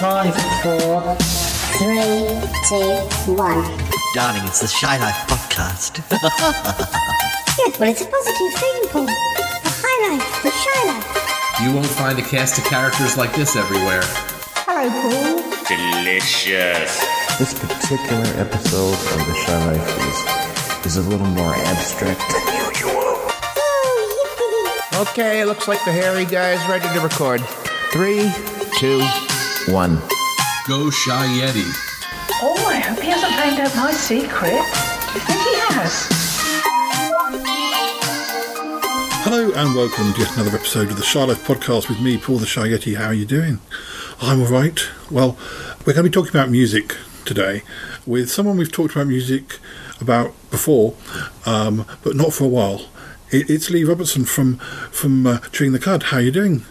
Five, four, three, two, one. Darling, it's the Shy Life podcast. Well, it's a positive You won't find a cast of characters like this everywhere. Hello, Paul. Delicious. This particular episode of The Shy Life is, is a little more abstract than usual. Oh, yippee. Okay, looks like the hairy guy's ready to record. Three, two, one. Go Shy Yeti. Oh, I hope he hasn't found out my secret. Do you think he has? Hello and welcome to yet another episode of the Shy Life podcast with me, Paul the Shy Yeti. How are you doing? I'm alright. Well, we're going to be talking about music today with someone we've talked about music about before, um, but not for a while. It's Leigh Robertson from from uh, Chewing the Cud. How are you doing?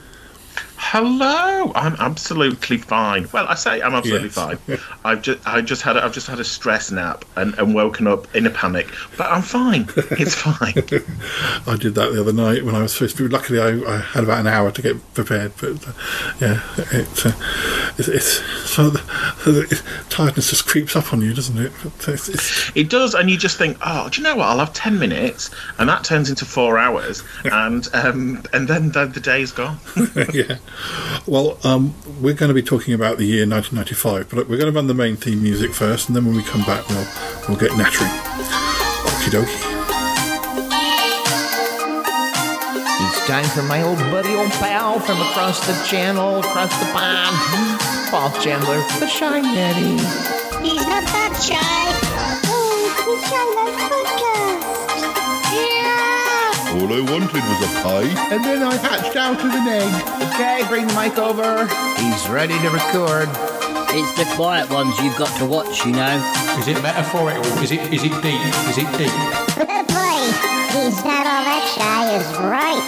Hello. I'm absolutely fine. Well, I say I'm absolutely Yes. fine. I've just I just had a, I've just had a stress nap and, and woken up in a panic, but I'm fine. It's fine. I did that the other night when I was supposed to. Luckily, I, I had about an hour to get prepared, but uh, yeah, it, uh, it's, it's so the, the tiredness just creeps up on you, doesn't it? It's, it's, It does, and you just think, oh, do you know what? I'll have ten minutes, and that turns into four hours, and um, and then the, the day's gone. yeah. Well, um, we're going to be talking about the year 1995, but we're going to run the main theme music first, and then when we come back, we'll we'll get nattering. Okie dokie. It's time for my old buddy, old pal from across the channel, across the pond. Paul Chandler, the Shy Yeti. He's not that shy. Oh, the shy life podcast. Yeah. All I wanted was a pie. And then I hatched out of an egg. Okay, bring the mic over. He's ready to record. it's the quiet ones you've got to watch, you know. Is it metaphorical? Is it is it deep? Is it deep? Boy, he's not all that shy, is right.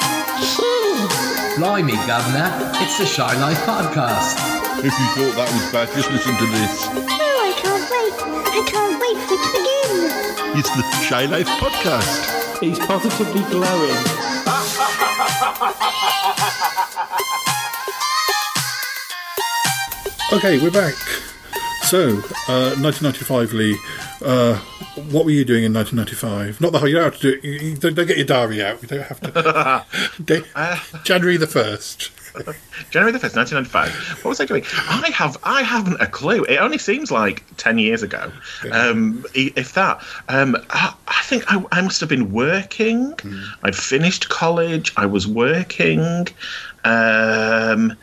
Gee. Blimey, Governor. It's the Shy Life podcast. If you thought that was bad, just listen to this. Oh, I can't wait. I can't wait for it to begin. It's the Shy Life podcast. He's positively glowing. Okay, we're back. So, uh, 1995, Leigh. Uh, what were you doing in 1995? Not the whole. You don't have to do. You, you don't, don't get your diary out. You don't have to. Day- January the first. January the fifth, nineteen ninety five. What was I doing? I have I haven't a clue. It only seems like ten years ago. Um, if that. Um, I, I think I, I must have been working. I'd finished college. I was working. Um,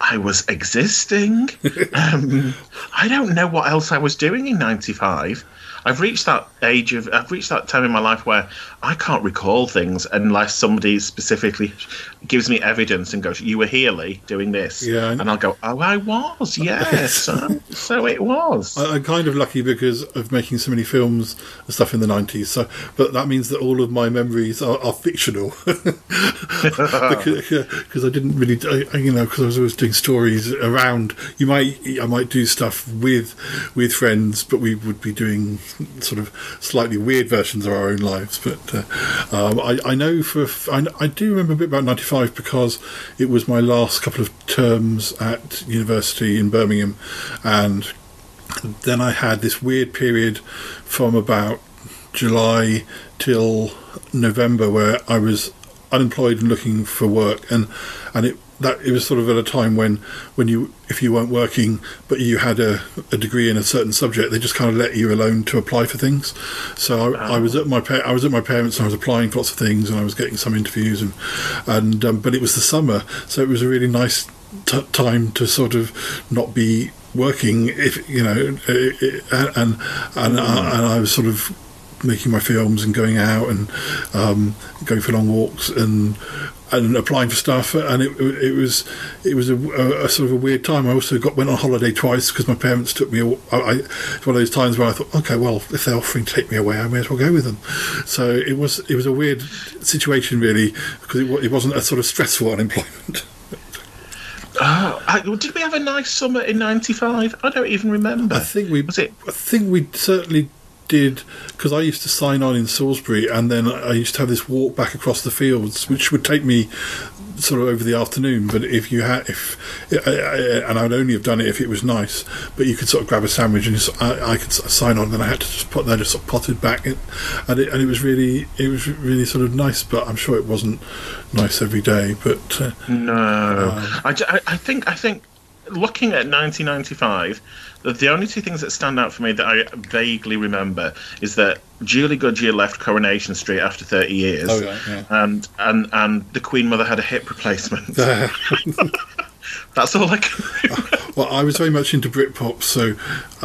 I was existing. um, I don't know what else I was doing in '95. I've reached that age of I've reached that time in my life where I can't recall things unless somebody specifically gives me evidence and goes, "You were here, Leigh, doing this," Yeah, and I'll go, "Oh, I was, yes, so, um, so it was." I, I'm kind of lucky because of making so many films and stuff in the 90s. So, but that means that all of my memories are, are fictional because, because I didn't really, I, you know, because I was always doing stories around. You might, I might do stuff with with friends, but we would be doing sort of slightly weird versions of our own lives. But uh, um, I, I know for, I do remember a bit about 95 because it was my last couple of terms at university in Birmingham, and then I had this weird period from about July till November where I was unemployed and looking for work, and and it that it was sort of at a time when when you if you weren't working but you had a, a degree in a certain subject, they just kind of let you alone to apply for things. So I, I was at my pa- I was at my parents and I was applying for lots of things and I was getting some interviews and and um, but it was the summer, so it was a really nice t- time to sort of not be working if you know uh, and and and, and I was sort of making my films and going out and um, going for long walks and and applying for stuff and it, it was it was a, a, a sort of a weird time. I also got went on holiday twice because my parents took me. I, I, it's one of those times where I thought, okay, well, if they're offering to take me away, I may as well go with them. So it was it was a weird situation really because it, it wasn't a sort of stressful unemployment. Oh, I, did we have a nice summer in '95? I don't even remember. I think we was it. I think we certainly did because I used to sign on in Salisbury, and then I used to have this walk back across the fields, which would take me sort of over the afternoon. But if you had, if and I would only have done it if it was nice, but you could sort of grab a sandwich and just, I, I could sign on, and then I had to just put, then just sort of potted back, and and it, and it was really, it was really sort of nice. But I'm sure it wasn't nice every day. But uh, No, I, ju- I, I think I think looking at 1995, the, only two things that stand out for me that I vaguely remember is that Julie Goodyear left Coronation Street after 30 years, Oh, yeah, yeah. and and and the Queen Mother had a hip replacement. That's all I can. remember. Well, I was very much into Britpop, so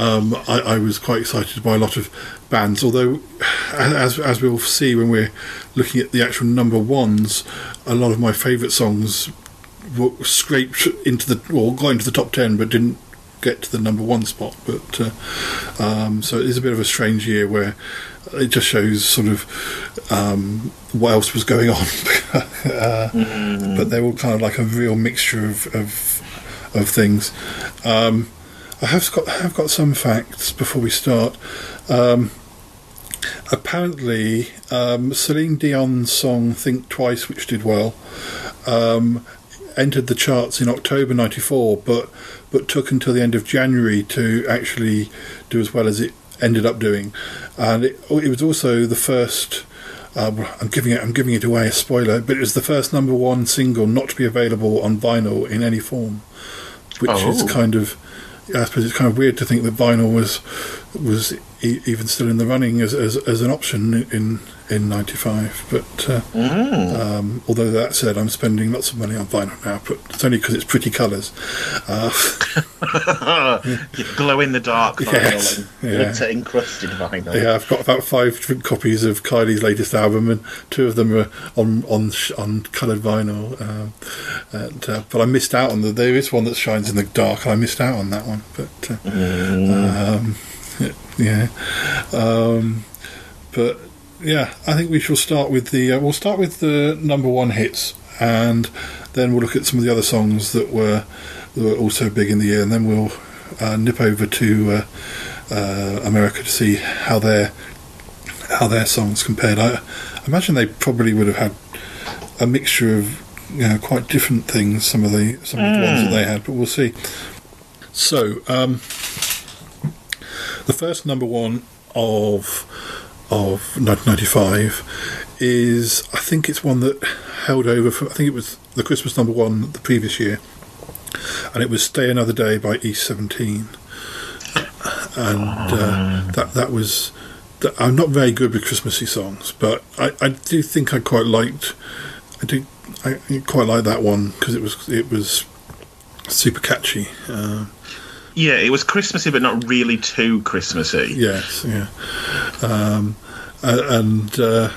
um, I, I was quite excited by a lot of bands. Although, as as we'll see when we're looking at the actual number ones, a lot of my favourite songs scraped into the well, got into the top ten, but didn't get to the number one spot. But uh, um, so it is a bit of a strange year where it just shows sort of um, what else was going on. uh, But they were kind of like a real mixture of of, of things. Um, I have got I have got some facts before we start. Um, apparently, um, Celine Dion's song "Think Twice," which did well, um, entered the charts in October '94, but but took until the end of January to actually do as well as it ended up doing, and it, it was also the first. Uh, I'm giving it. I'm giving it away a spoiler, but it was the first number one single not to be available on vinyl in any form, which is Oh. kind of. I suppose it's kind of weird to think that vinyl was was e- even still in the running as as, as an option in in '95. But uh, um, although that said, I'm spending lots of money on vinyl now, but it's only because it's pretty colours. Uh, Glow in the dark vinyl Yes, and yeah. encrusted vinyl. Yeah, I've got about five different copies of Kylie's latest album, and two of them are on on on coloured vinyl. Um, and, uh, but I missed out on the. There is one that shines in the dark, and I missed out on that one. But uh, um, yeah, um, but yeah, I think we shall start with the. Uh, we'll start with the number one hits, and then we'll look at some of the other songs that were that were also big in the year, and then we'll uh, nip over to. Uh, uh, America to see how their how their songs compared. I imagine they probably would have had a mixture of you know quite different things. Some of the some of the ones that they had, but we'll see. So um, the first number one of of 1995 is I think it's one that held over. For, I think it was the Christmas number one the previous year, and it was "Stay Another Day" by East Seventeen and uh, that that was. That, I'm not very good with Christmassy songs, but I, I do think I quite liked. I do I quite like that one because it was it was super catchy. Uh, Yeah, it was Christmassy, but not really too Christmassy. yes, yeah, um, and uh,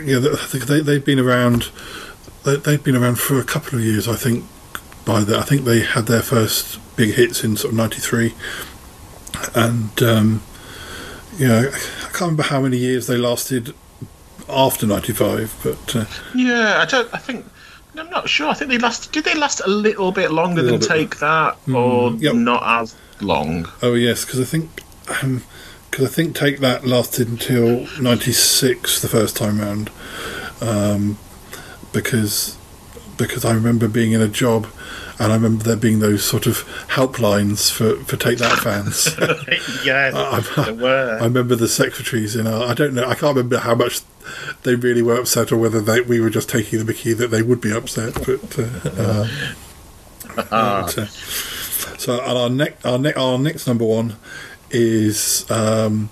yeah, th- they they've been around. They, they've been around for a couple of years, I think. By that, I think they had their first big hits in sort of '93, and um, you know, I can't remember how many years they lasted after '95, but uh, Yeah, I don't. I think. I'm not sure. I think they last. Did they last a little bit longer Little than bit. Take That, or yep. not as long? oh yes, because I think because I think Take That lasted until '96 the first time round, um, because because I remember being in a job. And I remember there being those sort of helplines for, for Take That fans. yes, I, there were. I remember the secretaries in our. I don't know. I can't remember how much they really were upset, or whether they, we were just taking the Mickey that they would be upset. But, uh, um, but, uh, so and our next our, ne- our next number one is um,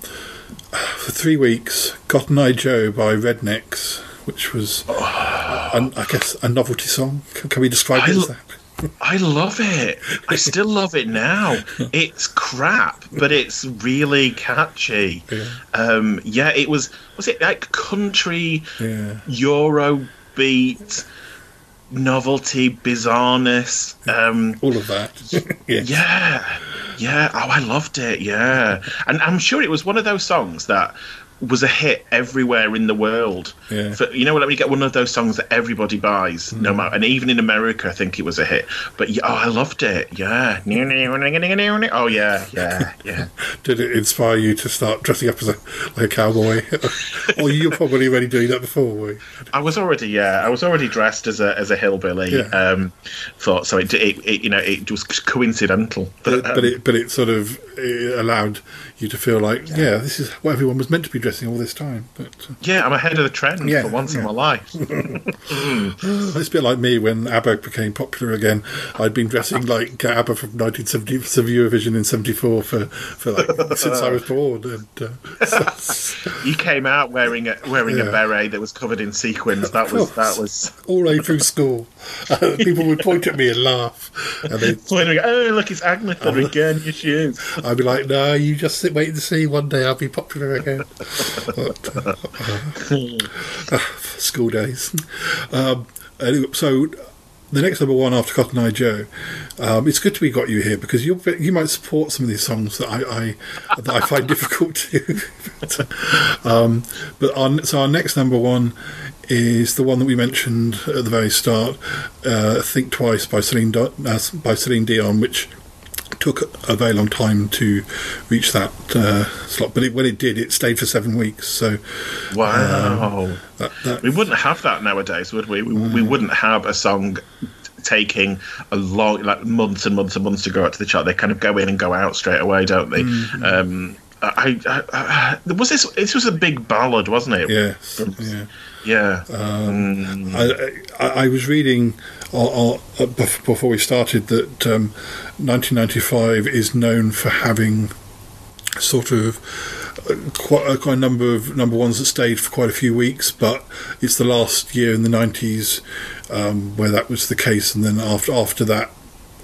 for three weeks. Cotton Eye Joe by Rednex, which was an, I guess a novelty song. Can, can we describe I it as that? I love it. I still love it now. It's crap, but it's really catchy. Yeah. Um, yeah, it was. Was it like country Yeah. Euro beat, novelty, bizarreness? Um, All of that. yes. yeah, yeah. Oh, I loved it. Yeah, and I'm sure it was one of those songs that was a hit everywhere in the world. Yeah. For, you know when you get one of those songs that everybody buys, no Mm. matter, and even in America, I think it was a hit. But yeah, oh, I loved it. Yeah. Oh yeah, yeah, yeah. Did it inspire you to start dressing up as a like a cowboy? or you're probably already doing that before, were you? I was already yeah, I was already dressed as a as a hillbilly. Yeah. Um, thought so. It, it, it you know it was coincidental, But, but, but um, it but it sort of allowed you to feel like yeah, this is what everyone was meant to be dressing all this time. But uh, yeah, I'm ahead of the trend Yeah, for once in my life. it's a bit like me when ABBA became popular again. I'd been dressing like ABBA from 1970 for Eurovision in '74 for for like since I was born. And uh, so- you came out wearing a wearing Yeah. a beret that was covered in sequins. That was that was. all the way through school, uh, people would point at me and laugh, and they When we go, oh look, it's Agnetha again. Your shoes. I'd be like, no, you just sit, wait and see. One day I'll be popular again. But, uh, uh, school days. Um, so the next number one after Cotton Eye Joe, um, it's good to be got you here because you you might support some of these songs that I, I that I find difficult to. but, um, but our, so our next number one is the one that we mentioned at the very start, uh, "Think Twice" by Celine Di- uh, by Celine Dion, which took a very long time to reach that uh, slot, but it, when it did, it stayed for seven weeks. So Wow. Um, that, that, we wouldn't have that nowadays, would we? We, we mm. wouldn't have a song taking a long, like months and months and months to go out to the chart. They kind of go in and go out straight away, don't they? Mm-hmm. Um, I, I, I, uh, was this? This was a big ballad, wasn't it? yes, yeah. Yeah. Um, mm. I, I, I was reading uh, bef- before we started that um, 1995 is known for having sort of uh, quite, uh, quite a number of number ones that stayed for quite a few weeks, but it's the last year in the 90s um, where that was the case, and then after after that,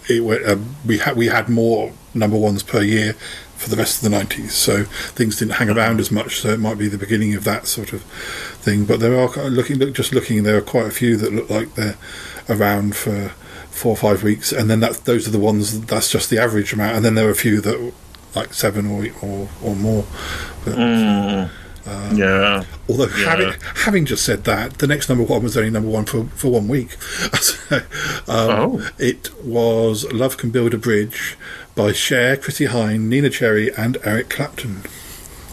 it went, we had we had more number ones per year for the rest of the 90s. So things didn't hang around as much. So it might be the beginning of that sort of thing. But there are looking look, just looking, there are quite a few that look like they're around for four or five weeks, and then that those are the ones that's just the average amount, and then there are a few that like seven or or, or more. But, yeah. Although Yeah. having having just said that, the next number one was only number one for, for one week. So, um, Oh. It was "Love Can Build a Bridge" by Cher, Chrissie Hynde, Neneh Cherry, and Eric Clapton.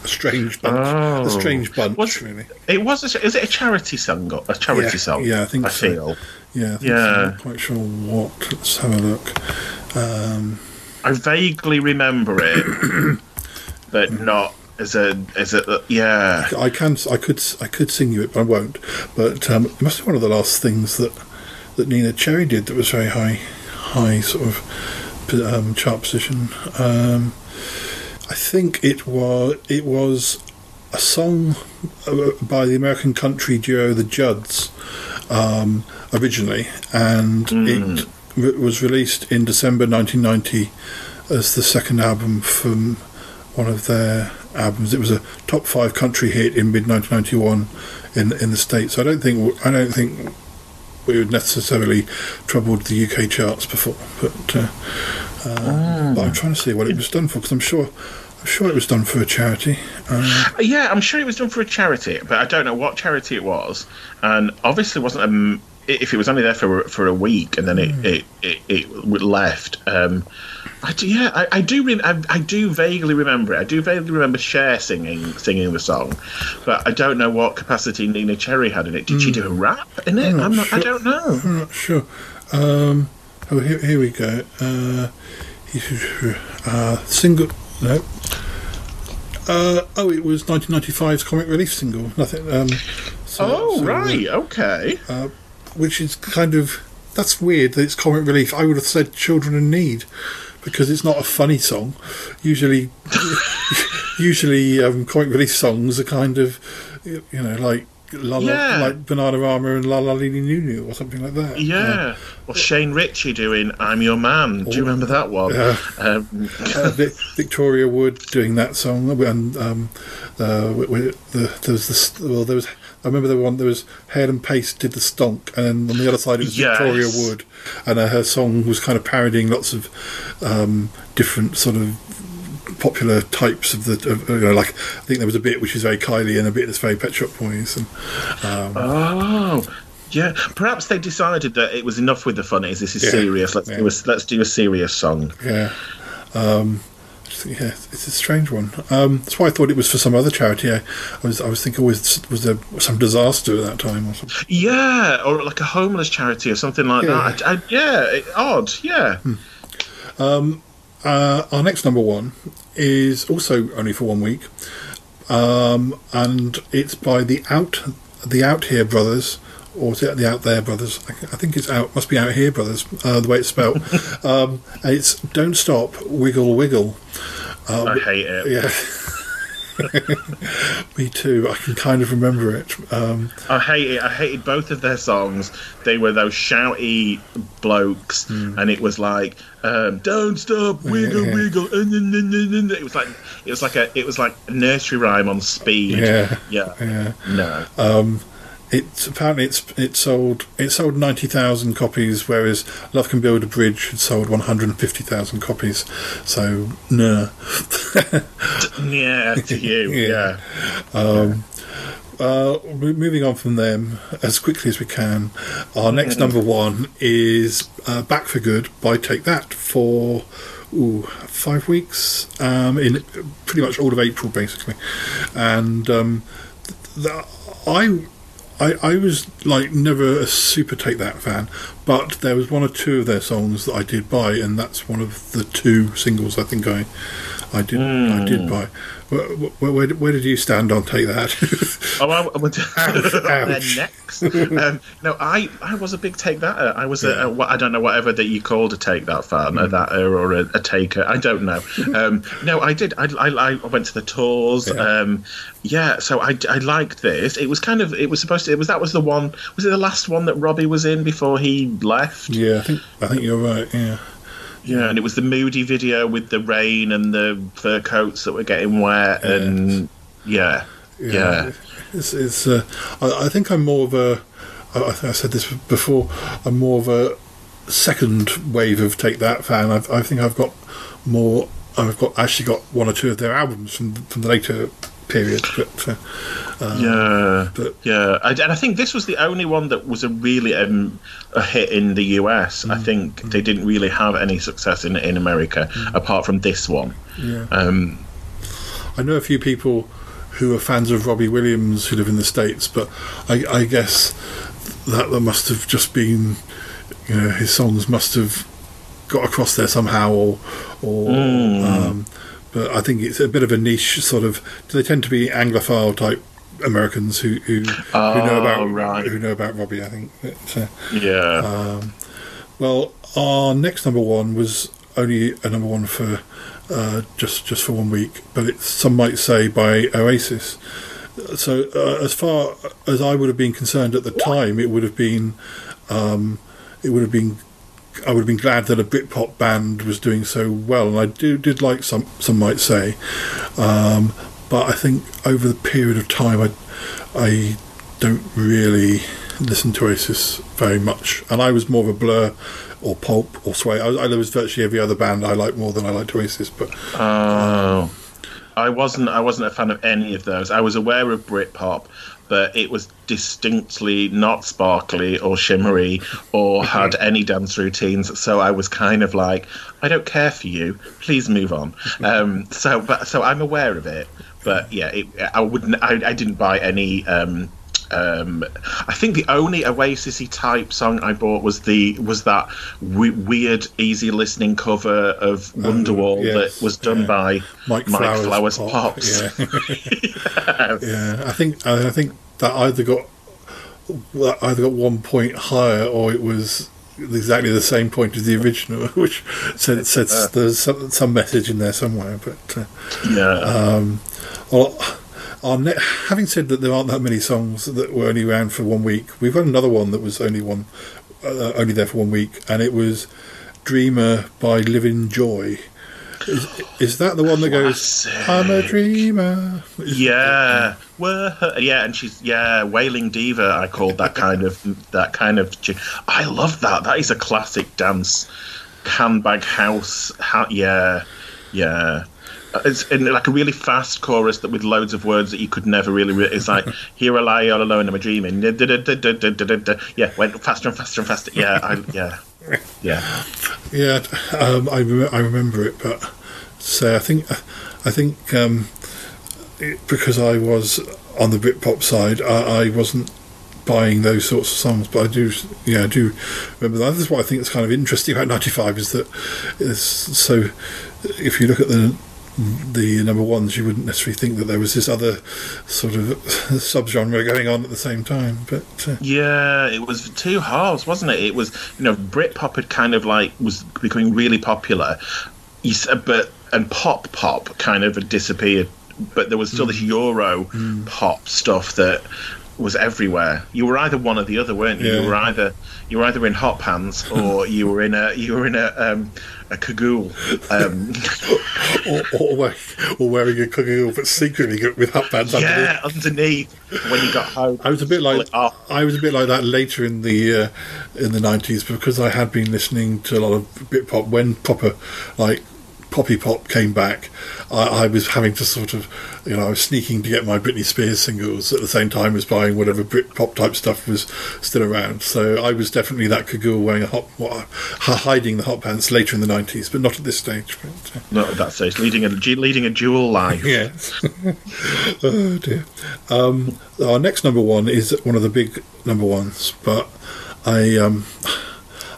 Strange bunch. Oh. A strange bunch, Was- really. It was. A, is it a charity song? A charity Yeah, song? yeah, I think I so. feel. Yeah, I think so. Yeah. I'm not quite sure what. Let's have a look. Um, I vaguely remember it, but not as a as a yeah. I can, I could, I could sing you it, but I won't. But um, it must be one of the last things that that Neneh Cherry did that was very high, high sort of um, chart position. Um, I think it was it was a song uh, by the American country duo the Judds um, originally, and it re- was released in December 1990 as the second album from one of their albums. It was a top five country hit in mid 1991 in in the states. I don't think I don't think we would necessarily troubled the UK charts before, but uh, uh, but I'm trying to see what it was done for because I'm sure I'm sure it was done for a charity. Uh, Yeah, I'm sure it was done for a charity, but I don't know what charity it was, and obviously wasn't. Um, if it was only there for for a week and then Hmm. it it, it, it left. Um, I do, yeah, I, I do. Re- I, I do vaguely remember it. I do vaguely remember Cher singing singing the song, but I don't know what capacity Neneh Cherry had in it. Did she do a rap in it? Hmm. I'm not I'm not. I don't know. I'm not sure. Um, oh, here, here we go. Uh, uh, single. No. Uh, oh, it was 1995's comic relief single. Nothing. Um, so- oh so, uh, right, okay. which is kind of that's weird that it's comic relief. I would have said "Children in Need" because it's not a funny song. Usually, usually um, comic relief songs are kind of you know like la, Yeah. like Bananarama and Lananeeneenoonoo or something like that. Yeah. Or Shane Richie doing "I'm Your Man." Do you remember that one? Yeah. Um, uh, Victoria Wood doing that song, and um, uh, the, there was this. Well, there was. I remember the one. There was Hale and Pace did the stonk, and on the other side it was Yes. Victoria Wood, and uh, her song was kind of parodying lots of um, different sort of popular types of the of, you know like I think there was a bit which is very Kylie and a bit that's very Pet Shop Boys and um, Oh, yeah. Perhaps they decided that it was enough with the funnies. This is Yeah, serious. Let's yeah. do a let's do a serious song. yeah. Um, yeah, it's a strange one. Um, that's why I thought it was for some other charity. I, I was, I was thinking, was was there some disaster at that time or something? Yeah, or like a homeless charity or something like Yeah. that. I, I, yeah, odd. Yeah. Um, uh, our next number one is also only for one week, um, and it's by the Out the Out Here Brothers, or is it the Out There Brothers? I, I think it's out. Must be Out Here Brothers. Uh, the way it's spelled. um, it's Don't Stop, Wiggle Wiggle. Um, I hate it. Yeah. Me too. I can kind of remember it. Um, I hate it. I hated both of their songs. They were those shouty blokes, Hmm. and it was like, um, "Don't stop, wiggle, Yeah. wiggle." then- It was like, it was like a, it was like a nursery rhyme on speed. Yeah. yeah, yeah. no. Um, it's apparently it's it sold it sold ninety thousand copies, whereas Love Can Build a Bridge had sold one hundred and fifty thousand copies. So no. yeah, to you, yeah. Um, uh, mo- moving on from them as quickly as we can, our next number one is uh, Back for Good by Take That for ooh, five weeks um, in pretty much all of April, basically. And um, I. I, I was like never a super Take That fan, but there was one or two of their songs that I did buy, and that's one of the two singles I think I I did I did buy. Where, where, where, did you stand on Take That? Oh, I, I went to ouch. next. um, no, I, I was a big take that. I was a, a what I don't know whatever that you called a take that fan, Mm. a that or a, a taker. I don't know. Um, no, I did. I, I, I went to the tours. Yeah. Um, yeah, so I, I liked this. It was kind of it was supposed to. It was that was the one. Was it the last one that Robbie was in before he left? yeah, I think I think you're right. Yeah, Yeah, and it was the moody video with the rain and the fur coats that were getting wet, and yeah, yeah. It's, it's uh, I, I think I'm more of a. I, I think I said this before. I'm more of a second wave of Take That fan. I've, I think I've got more. I've got actually got one or two of their albums from from the later period, but uh, um, Yeah, but- yeah, I, and I think this was the only one that was a really um, a hit in the US. Mm. I think they didn't really have any success in in America apart from this one. yeah. Um, I know a few people who are fans of Robbie Williams who live in the states, but I, I guess that that must have just been, you know, his songs must have got across there somehow, or, or. Um, but I think it's a bit of a niche sort of. They tend to be Anglophile type Americans who who, who know Oh, about right. who know about Robbie. I think. But, uh, yeah, well, our next number one was only a number one for uh, just just for one week, but it's some might say by Oasis. So, uh, as far as I would have been concerned at the time, it would have been, um, it would have been, I would have been glad that a Britpop band was doing so well, and I do did like some some might say, um, but I think over the period of time, I I don't really listen to Oasis very much, and I was more of a Blur or Pulp or Suede. I, I was virtually every other band I like more than I liked Oasis, but oh, I wasn't. I wasn't a fan of any of those. I was aware of Britpop, but it was distinctly not sparkly or shimmery or had any dance routines. So I was kind of like, I don't care for you. Please move on. Um, so, but so I'm aware of it. But yeah, it, I wouldn't. I, I didn't buy any. Um, um, I think the only Oasis type song I bought was the was that we- weird, easy listening cover of Wonderwall yes, that was done yeah. by Mike Mike, Flowers, Flowers, Pop, Pops. yeah. yeah, I think I think that either got that either got one point higher or it was exactly the same point as the original, which said said there's some, some message in there somewhere. But uh, yeah. um, well, ne- having said that there aren't that many songs that were only around for one week, we've got another one that was only one uh, only there for one week, and it was "Dreamer" by Livin' Joy. Is, is that the one that goes? I'm a dreamer. Yeah, yeah, and she's yeah, wailing diva. I called that kind of that kind of. I love that. That is a classic dance, handbag house. Ha- yeah, yeah. It's in like a really fast chorus that with loads of words that you could never really. Re- it's like here I lie all alone, I'm a dreaming. Yeah, went faster and faster and faster. Yeah, I, yeah, yeah. Yeah, um, I rem- I remember it, but so I think I think um, it, because I was on the Britpop side, I, I wasn't buying those sorts of songs, but I do, yeah, I do remember that. That's what I think is kind of interesting about '95 is that is so. If you look at the the number ones, you wouldn't necessarily think that there was this other sort of subgenre going on at the same time, but. Uh, Yeah, it was two halves, wasn't it? It was, you know, Britpop had kind of like was becoming really popular, but and pop pop kind of had disappeared, but there was still this Euro pop stuff that was everywhere. You were either one or the other, weren't you? Yeah. You were either you were either in hot pants or you were in a you were in a um, a cagoule. Um, or, or, wear- or wearing a cooking but secretly with hot underneath. yeah, underneath when you got home. I was a bit like. I was a bit like that later in the uh, in the nineties because I had been listening to a lot of Britpop when proper like poppy pop came back. I, I was having to sort of you know I was sneaking to get my Britney Spears singles at the same time as buying whatever Britpop type stuff was still around. So I was definitely that cagoule wearing a hot what, hiding the hot pants later in the nineties, but not at this stage. Uh, Not at that stage, leading a leading a dual life. Yes. oh dear. Um, our next number one is one of the big number ones, but I um,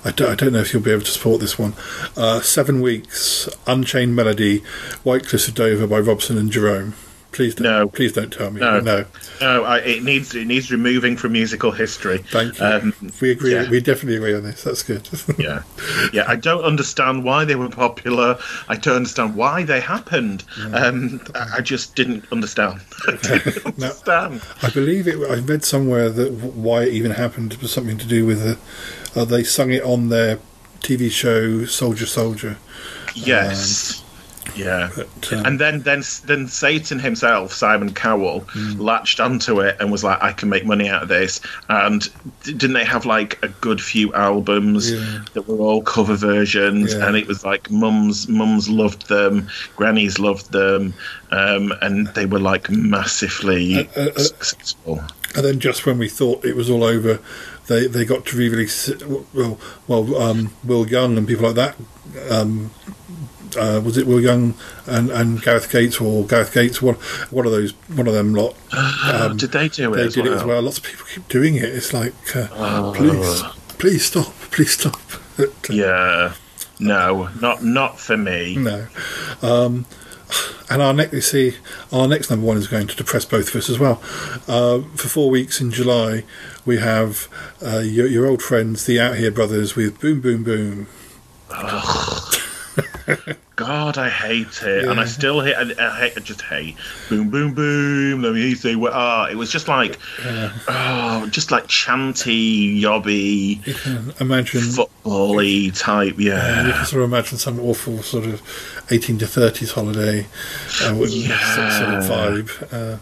I don't, I don't know if you'll be able to support this one. Uh, Seven Weeks, Unchained Melody, White Cliffs of Dover by Robson and Jerome. Please don't. No. Please don't tell me. No. no. No, I, it needs it needs removing from musical history. Thank you. Um, we agree. yeah. We definitely agree on this. That's good. yeah, yeah. I don't understand why they were popular. I don't understand why they happened. Um, I just didn't understand. I didn't No. understand. I believe it. I read somewhere that why it even happened was something to do with the, uh, they sung it on their TV show Soldier Soldier. Yes. Yeah, But, um, and then then then Satan himself, Simon Cowell, Hmm. latched onto it and was like, "I can make money out of this." And didn't they have like a good few albums Yeah. that were all cover versions? Yeah. And it was like mums mums loved them, grannies loved them, um, and they were like massively uh, uh, successful. And then just when we thought it was all over, they they got to re-release well well um, Will Young and people like that. Um, uh, was it Will Young and, and Gareth Gates or Gareth Gates? One one of those one of them lot. Um, did they do it? they as did well? it as well. Lots of people keep doing it. It's like, uh, please, please stop, please stop. But, uh, Yeah, no, not not for me. No. Um, and our next, you see, our next number one is going to depress both of us as well. Uh, for four weeks in July, we have uh, your, your old friends, the Out Here Brothers, with Boom Boom Boom. God, I hate it, and I still hate. I, I hate. I just hate. Boom, boom, boom. Let me say what. Ah, it was just like, oh, just like chanty, yobby, You can imagine, football-y type. you Yeah, you can sort of imagine some awful sort of 18 to 30s holiday uh, with Yeah. sort of vibe. Uh,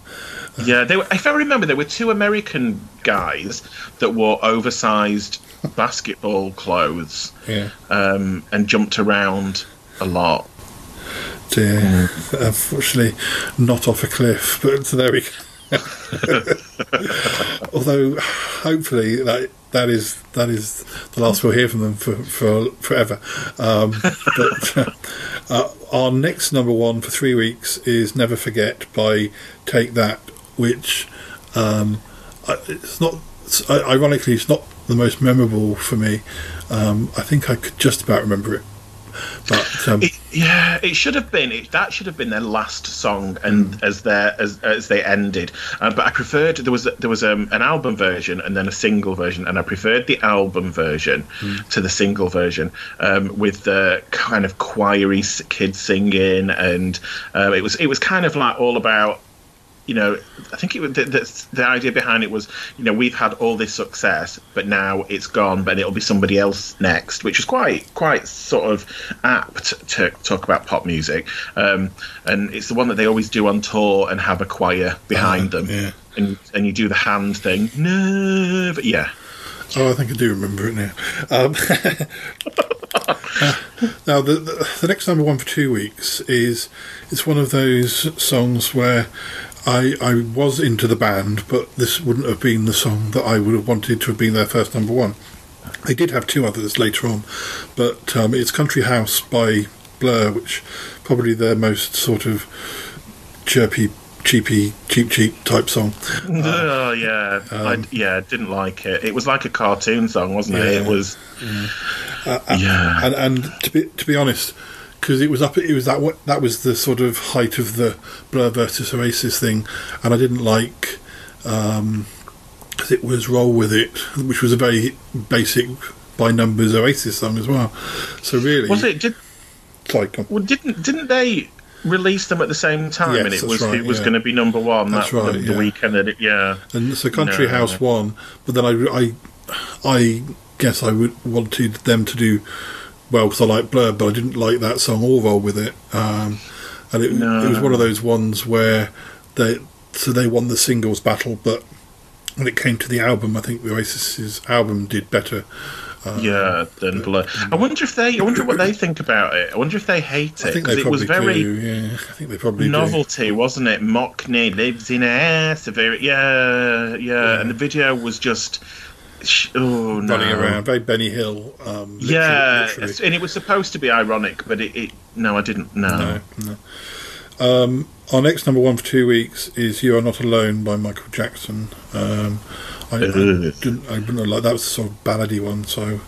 yeah. They were, if I remember, there were two American guys that wore oversized basketball clothes yeah. um, and jumped around a lot. dear. Unfortunately, not off a cliff, but so there we go. Although, hopefully, that that is that is the last we'll hear from them for, for forever. Um, but uh, our next number one for three weeks is "Never Forget" by Take That, which um, it's not. Ironically, it's not the most memorable for me. Um, I think I could just about remember it, but um, It, yeah, it should have been. It, that should have been their last song, and as their as as they ended. Uh, but I preferred there was there was um, an album version and then a single version, and I preferred the album version to the single version um, with the kind of choiry kids singing, and uh, it was it was kind of like all about you know, I think it was the, the, the idea behind it was, you know, we've had all this success, but now it's gone, but it'll be somebody else next, which is quite quite sort of apt to talk about pop music. Um, and it's the one that they always do on tour and have a choir behind them, yeah. and and you do the hand thing. No, but yeah. Oh, I think I do remember it now. Um, Now, the, the the next number one for two weeks is it's one of those songs where I I was into the band, but this wouldn't have been the song that I would have wanted to have been their first number one. They did have two others later on, but um, it's Country House by Blur, which probably their most sort of chirpy, cheapy, cheap, cheap type song. oh yeah, I, yeah, didn't like it. It was like a cartoon song, wasn't it? Yeah. It was. Uh, and- Yeah. and, and to be to be honest, because it was up, it was that that was the sort of height of the Blur versus Oasis thing, and I didn't like because it was Roll with It, which was a very basic by numbers Oasis song as well. So really, Was it? Did, um, well, didn't didn't they release them at the same time? Yes, and it was right, it was yeah. going to be number one That's that right, the, the weekend that it, yeah. and so Country No. House won, but then I, I, I guess I would wanted them to do well because I like Blur, but I didn't like that song or roll with it. Um, and it, No. it was one of those ones where they so they won the singles battle, but when it came to the album, I think the Oasis's album did better. yeah, than Blur. I wonder if they. I wonder what they think about it. I wonder if they hate I it think because it was very do. Yeah, I think they probably do. novelty, wasn't it? Mockney lives in a very yeah, yeah, and the video was just oh no, running around, very Benny Hill. Um, literally- Yeah, literally. and it was supposed to be ironic, but it, it no, I didn't. No, No, no. Um, our next number one for two weeks is "You Are Not Alone" by Michael Jackson. Um, I, I didn't, I wouldn't liked that was the sort of ballady one. So,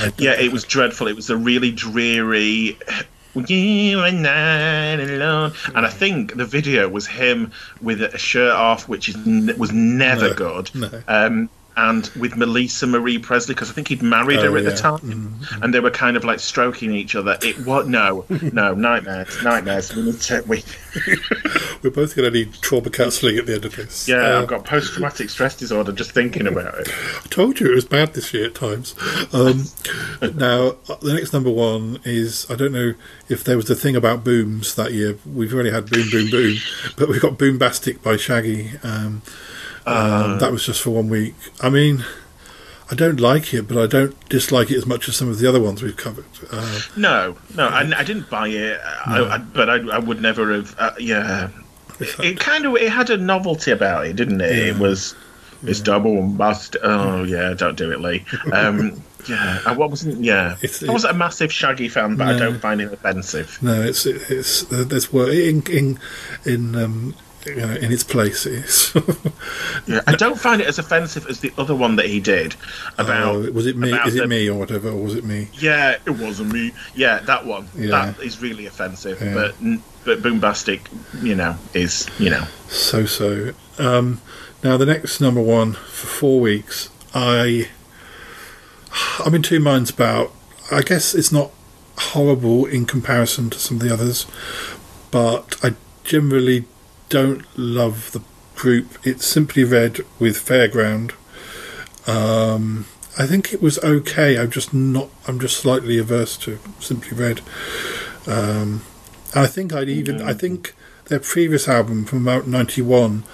I, yeah, it was dreadful. It was a really dreary. You are not alone, and I think the video was him with a shirt off, which is n- was never No, good. no. Um, and with Melissa Marie Presley, because I think he'd married Oh, her at yeah. the time, and they were kind of like stroking each other. It was no, no nightmares, nightmares. We need to. We, We're both going to need trauma counselling at the end of this. yeah, Uh, I've got post traumatic stress disorder just thinking about it. I told you it was bad this year at times. Um, now, uh, the next number one is I don't know if there was a thing about booms that year. We've already had Boom Boom Boom, but we've got Boombastic by Shaggy. Um, um, that was just for one week. I mean, I don't like it, but I don't dislike it as much as some of the other ones we've covered. Uh, No, no, I, I didn't buy it, I, I, but I, I would never have. Uh, yeah, it, it kind of it had a novelty about it, didn't it? It was it's double and bust. Oh yeah, don't do it, Leigh. Um, yeah, I wasn't. Yeah, It's- I wasn't a massive Shaggy fan, but I don't find it offensive. no, it's it's uh, there's work in in in um, you know, in its place. It is. Yeah, I don't find it as offensive as the other one that he did about. Oh, was it me? Is it the- me or whatever? Or was it me? Yeah, it wasn't me. Yeah, that one. Yeah. That is really offensive. Yeah. But but Boombastic, you know, is you know. So so. Um, now the next number one for four weeks, I I'm in two minds about. I guess it's not horrible in comparison to some of the others, but I generally don't love the group. It's Simply Red with Fairground. Um, I think it was okay. I'm just not. I'm just slightly averse to Simply Red. Um, I think I'd even. I think their previous album from about '91,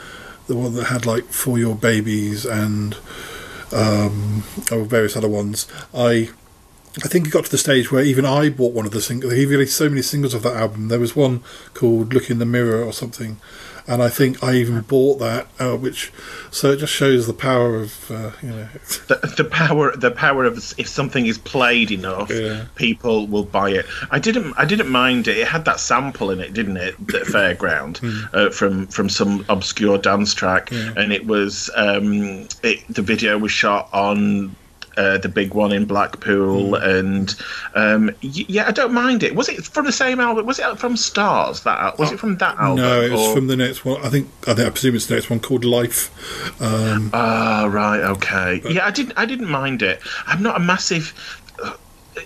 the one that had like For Your Babies and um, or various other ones. I I think it got to the stage where even I bought one of the singles. He released so many singles of that album. There was one called "Look in the Mirror" or something, and I think I even bought that. Uh, which so it just shows the power of uh, you know. the, the power the power of if something is played enough Yeah. people will buy it i didn't i didn't mind it it had that sample in it didn't it the fairground uh, from from some obscure dance track and it was um it the video was shot on uh, the big one in Blackpool, and um, yeah, I don't mind it. Was it from the same album? Was it from Stars? That was it from that album? no, it's or- from the next one. I think I think I presume it's the next one called Life. Um, Ah, right, okay. Yeah, I didn't. I didn't mind it. I'm not a massive. uh,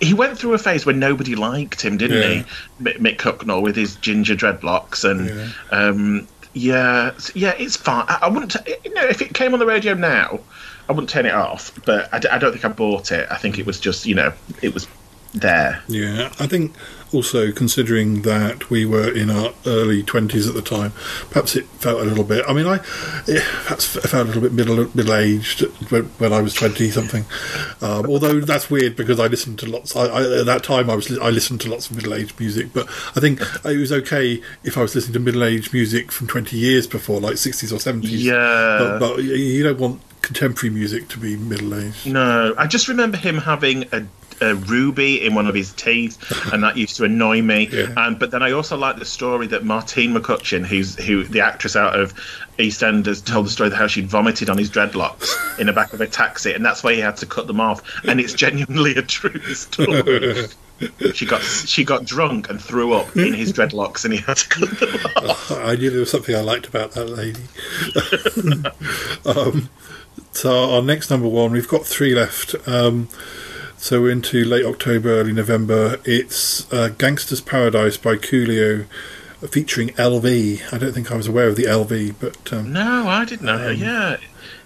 He went through a phase where nobody liked him, didn't Yeah. he? Mick, Mick Hucknall with his ginger dreadlocks, and Yeah. um, yeah, yeah, it's fine. I, I wouldn't. You know, if it came on the radio now, I wouldn't turn it off. But I, d- I don't think I bought it. I think it was just, you know, it was there. Yeah, I think also considering that we were in our early twenties at the time, perhaps it felt a little bit. I mean, I it perhaps felt a little bit middle middle aged when, when I was twenty something. Um, although that's weird because I listened to lots. I, I, at that time, I was I listened to lots of middle aged music, but I think it was okay if I was listening to middle aged music from twenty years before, like sixties or seventies. Yeah. but, but you don't want contemporary music to be middle aged. No, I just remember him having a, a ruby in one of his teeth, and that used to annoy me. Yeah. And but then I also like the story that Martine McCutcheon, who's who the actress out of EastEnders, told the story of how she'd vomited on his dreadlocks in the back of a taxi, and that's why he had to cut them off. And it's genuinely a true story. She got she got drunk and threw up in his dreadlocks, and he had to cut them off. I knew there was something I liked about that lady. um, so our next number one, we've got three left. Um, so we're into late October, early November. It's uh, "Gangster's Paradise" by Coolio, featuring LV. I don't think I was aware of the LV, but um, No, I didn't know. yeah,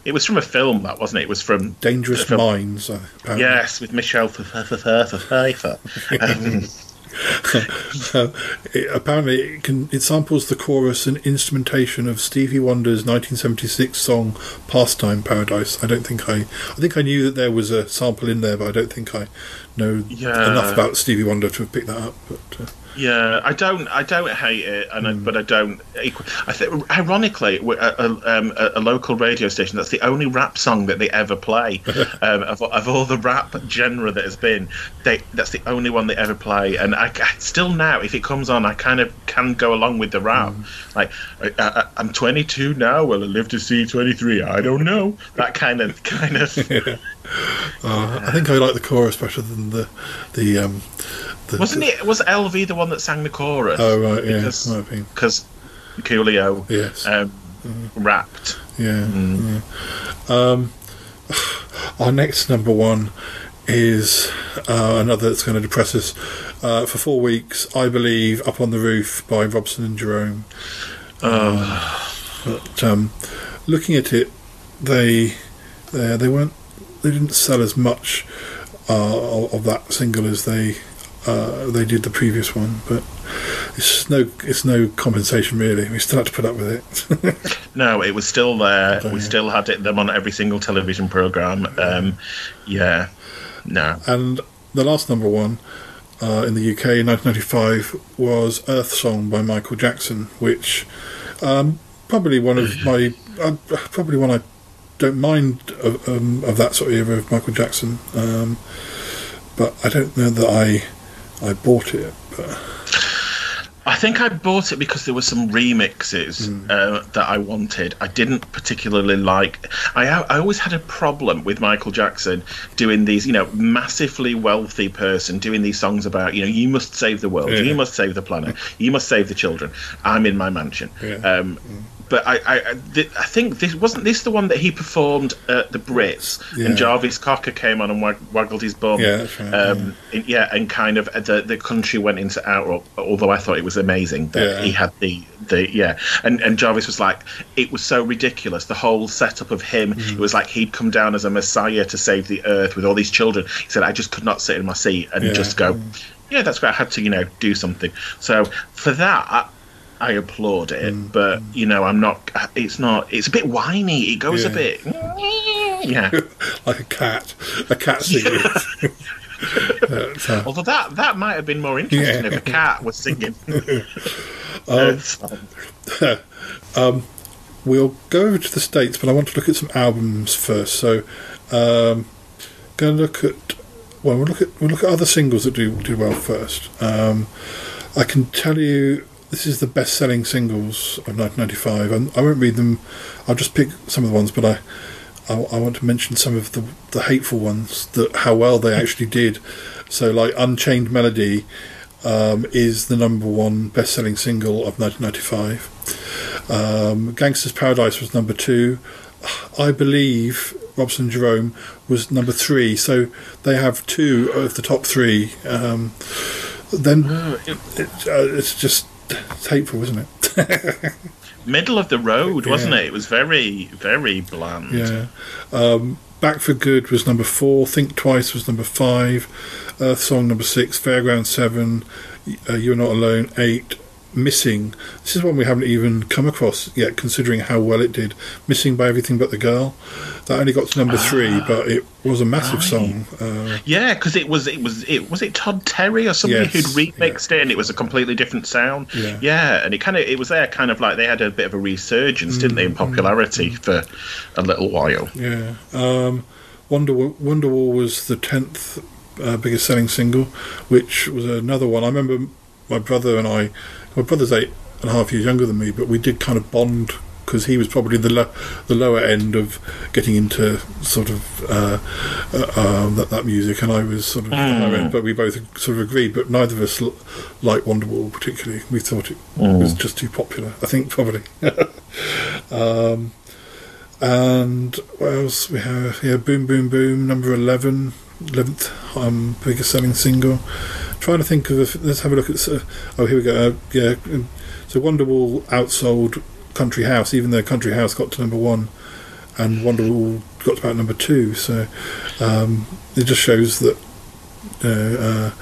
it was from a film, that wasn't it? It was from "Dangerous Minds." uh, apparently. Yes, with Michelle Pfeiffer. Uh, it, apparently, it, can, it samples the chorus and instrumentation of Stevie Wonder's 1976 song "Pastime Paradise." I don't think I, I think I knew that there was a sample in there, but I don't think I know Yeah. enough about Stevie Wonder to have picked that up. But uh, Yeah, I don't. I don't hate it, and I, Hmm. but I don't. I think, ironically, a, a, um, a, a local radio station. That's the only rap song that they ever play um, of, of all the rap genre that has been. They that's the only one they ever play, and I, I still now, if it comes on, I kind of can go along with the rap. Hmm. Like, I, I, I'm 22 now. Will I live to see 23? I don't know. That kind of kind of. uh, I think I like the chorus better than the the. Um, the Wasn't the- it? Was LV the one that sang the chorus? Oh right, yeah, Because- might have been. because Coolio Yes. um, rapped. Yeah. yeah. Um, our next number one is uh, another that's going to depress us. Uh, for four weeks, I believe, "Up on the Roof" by Robson and Jerome. Uh, but um, looking at it, they they they weren't they didn't sell as much uh, of that single as they uh, they did the previous one, but it's no it's no compensation really. We still had to put up with it. No, it was still there. We yeah. still had it, them on every single television program. Um, yeah, no. And the last number one uh, in the UK in 1995 was Earth Song by Michael Jackson, which um, probably one of my uh, probably one I don't mind of, um, of that sort of era of Michael Jackson, um, but I don't know that I I bought it. But I think I bought it because there were some remixes Hmm. uh, that I wanted. I didn't particularly like. I I always had a problem with Michael Jackson doing these, you know, massively wealthy person doing these songs about, you know, you must save the world, Yeah. you must save the planet, you must save the children. I'm in my mansion. Yeah. Um, but I, I, I, th- I think this wasn't this the one that he performed at the Brits, Yeah. and Jarvis Cocker came on and wag- waggled his bum. Yeah, right, Um, and- yeah, and kind of the the country went into outrage. Although I thought it was amazing that Yeah. he had the the yeah, and and Jarvis was like, it was so ridiculous. The whole setup of him, Mm-hmm. it was like he'd come down as a messiah to save the earth with all these children. He said, I just could not sit in my seat and Yeah. just go. Yeah, that's great. I had to, you know, do something. So for that, I, I applaud it. Mm. But you know, I'm not. It's not. It's a bit whiny. It goes a bit. Yeah. like a cat, a cat singing. But, uh, Although that that might have been more interesting Yeah. if a cat was singing. Um, um, we'll go over to the states, but I want to look at some albums first. So, um, going to look at well, we'll look at we'll look at other singles that do do well first. Um, I can tell you this is the best-selling singles of 1995. And I won't read them. I'll just pick some of the ones, but I. I, I want to mention some of the, the hateful ones that how well they actually did. So, like Unchained Melody, um, is the number one best-selling single of 1995. Um, Gangster's Paradise was number two. I believe Robson Jerome was number three. So they have two of the top three. Um, then it, uh, it's just it's hateful, isn't it? Middle of the road, wasn't Yeah. it? It was very, very bland. yeah. Um, Back for Good was number four. Think Twice was number five. Earth Song number six. Fairground seven. Uh, You're Not Alone eight. Missing. This is one we haven't even come across yet, considering how well it did. Missing by Everything But the Girl. That only got to number three, but it was a massive song. Uh, Yeah, because it was it was it was it Todd Terry or somebody Yes, who'd remixed it, and it was a completely different sound. Yeah. and it kind of it was there, kind of like they had a bit of a resurgence, didn't they, in Mm. popularity for a little while. Yeah. Um, Wonderwall, Wonderwall was the tenth uh, biggest selling single, which was another one. I remember my brother and I. My brother's eight and a half years younger than me, but we did kind of bond because he was probably the lo- the lower end of getting into sort of uh, uh, um, that that music, and I was sort of the higher end. But we both sort of agreed. But neither of us l- liked Wonderwall particularly. We thought it was just too popular. I think probably. um, and what else we have here? Boom Boom Boom, number 11, 11th um, biggest selling single. Trying to think of, let's have a look at, uh, oh, here we go. Uh, yeah, um, so Wonderwall outsold Country House, even though Country House got to number one, and Wonderwall got to about number two. So um, it just shows that uh,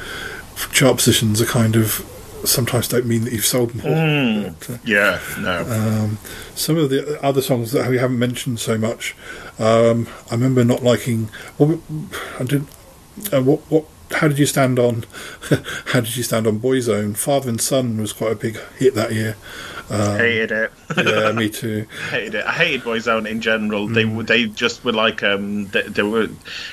chart positions are kind of sometimes don't mean that you've sold more. Mm. But, uh, Yeah, no. um, some of the other songs that we haven't mentioned so much, um, I remember not liking. Well, I did. Uh, what what? How did you stand on? how did you stand on Boyzone? Father and Son was quite a big hit that year. Um, hated it. yeah, me too. hated it. I hated Boyzone in general. They Mm. were they just were like um they, they were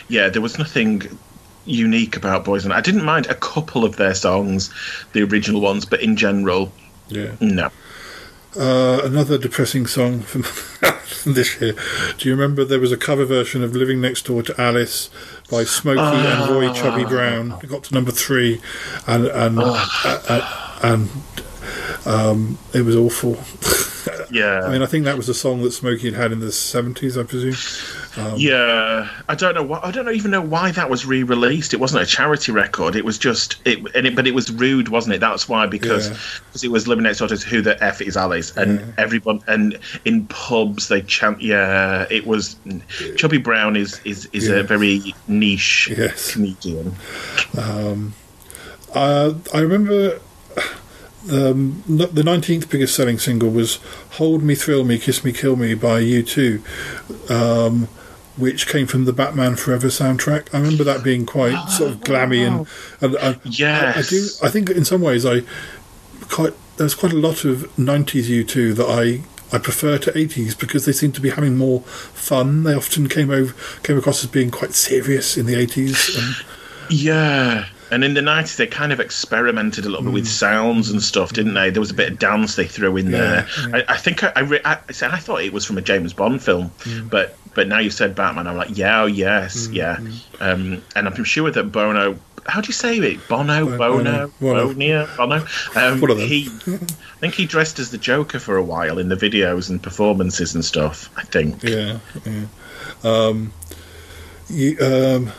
yeah there was nothing unique about Boyzone. I didn't mind a couple of their songs, the original ones, but in general, Yeah. no. Uh, another depressing song from this year. Do you remember there was a cover version of "Living Next Door to Alice" by Smokie and Roy Chubby Brown? It got to number three, and and uh, and um, it was awful. Yeah. I mean, I think that was a song that Smokie had had in the seventies, I presume. Um, yeah, I don't know why. I don't even know why that was re-released. It wasn't a charity record. It was just it, and it but it was rude, wasn't it? That's why because Yeah. because it was living next door to who the f is Alice, and everyone and in pubs they chant. Yeah, it was. Chubby Brown is is is Yeah. a very niche Yes. comedian. Um, uh, I remember um, the 19th biggest selling single was Hold Me, Thrill Me, Kiss Me, Kill Me by U2, um, which came from the Batman Forever soundtrack. I remember that being quite sort of glammy and, and I, I, I do. I think in some ways I quite there's quite a lot of 90s U2 that I I prefer to 80s because they seem to be having more fun. They often came over came across as being quite serious in the 80s and Yeah. And in the nineties, they kind of experimented a little bit with sounds and stuff, didn't they? There was a bit of dance they threw in. Yeah, there. yeah. I, I think I, I, re- I, I said I thought it was from a James Bond film, Mm. but but now you said Batman, I'm like, yeah, oh, yes, yeah. Um, and I'm sure that Bono, how do you say it? Bono, Bono, Bono. Bono, Bono. Um, he, I think he dressed as the Joker for a while in the videos and performances and stuff. I think. Yeah, yeah. Um, you, um,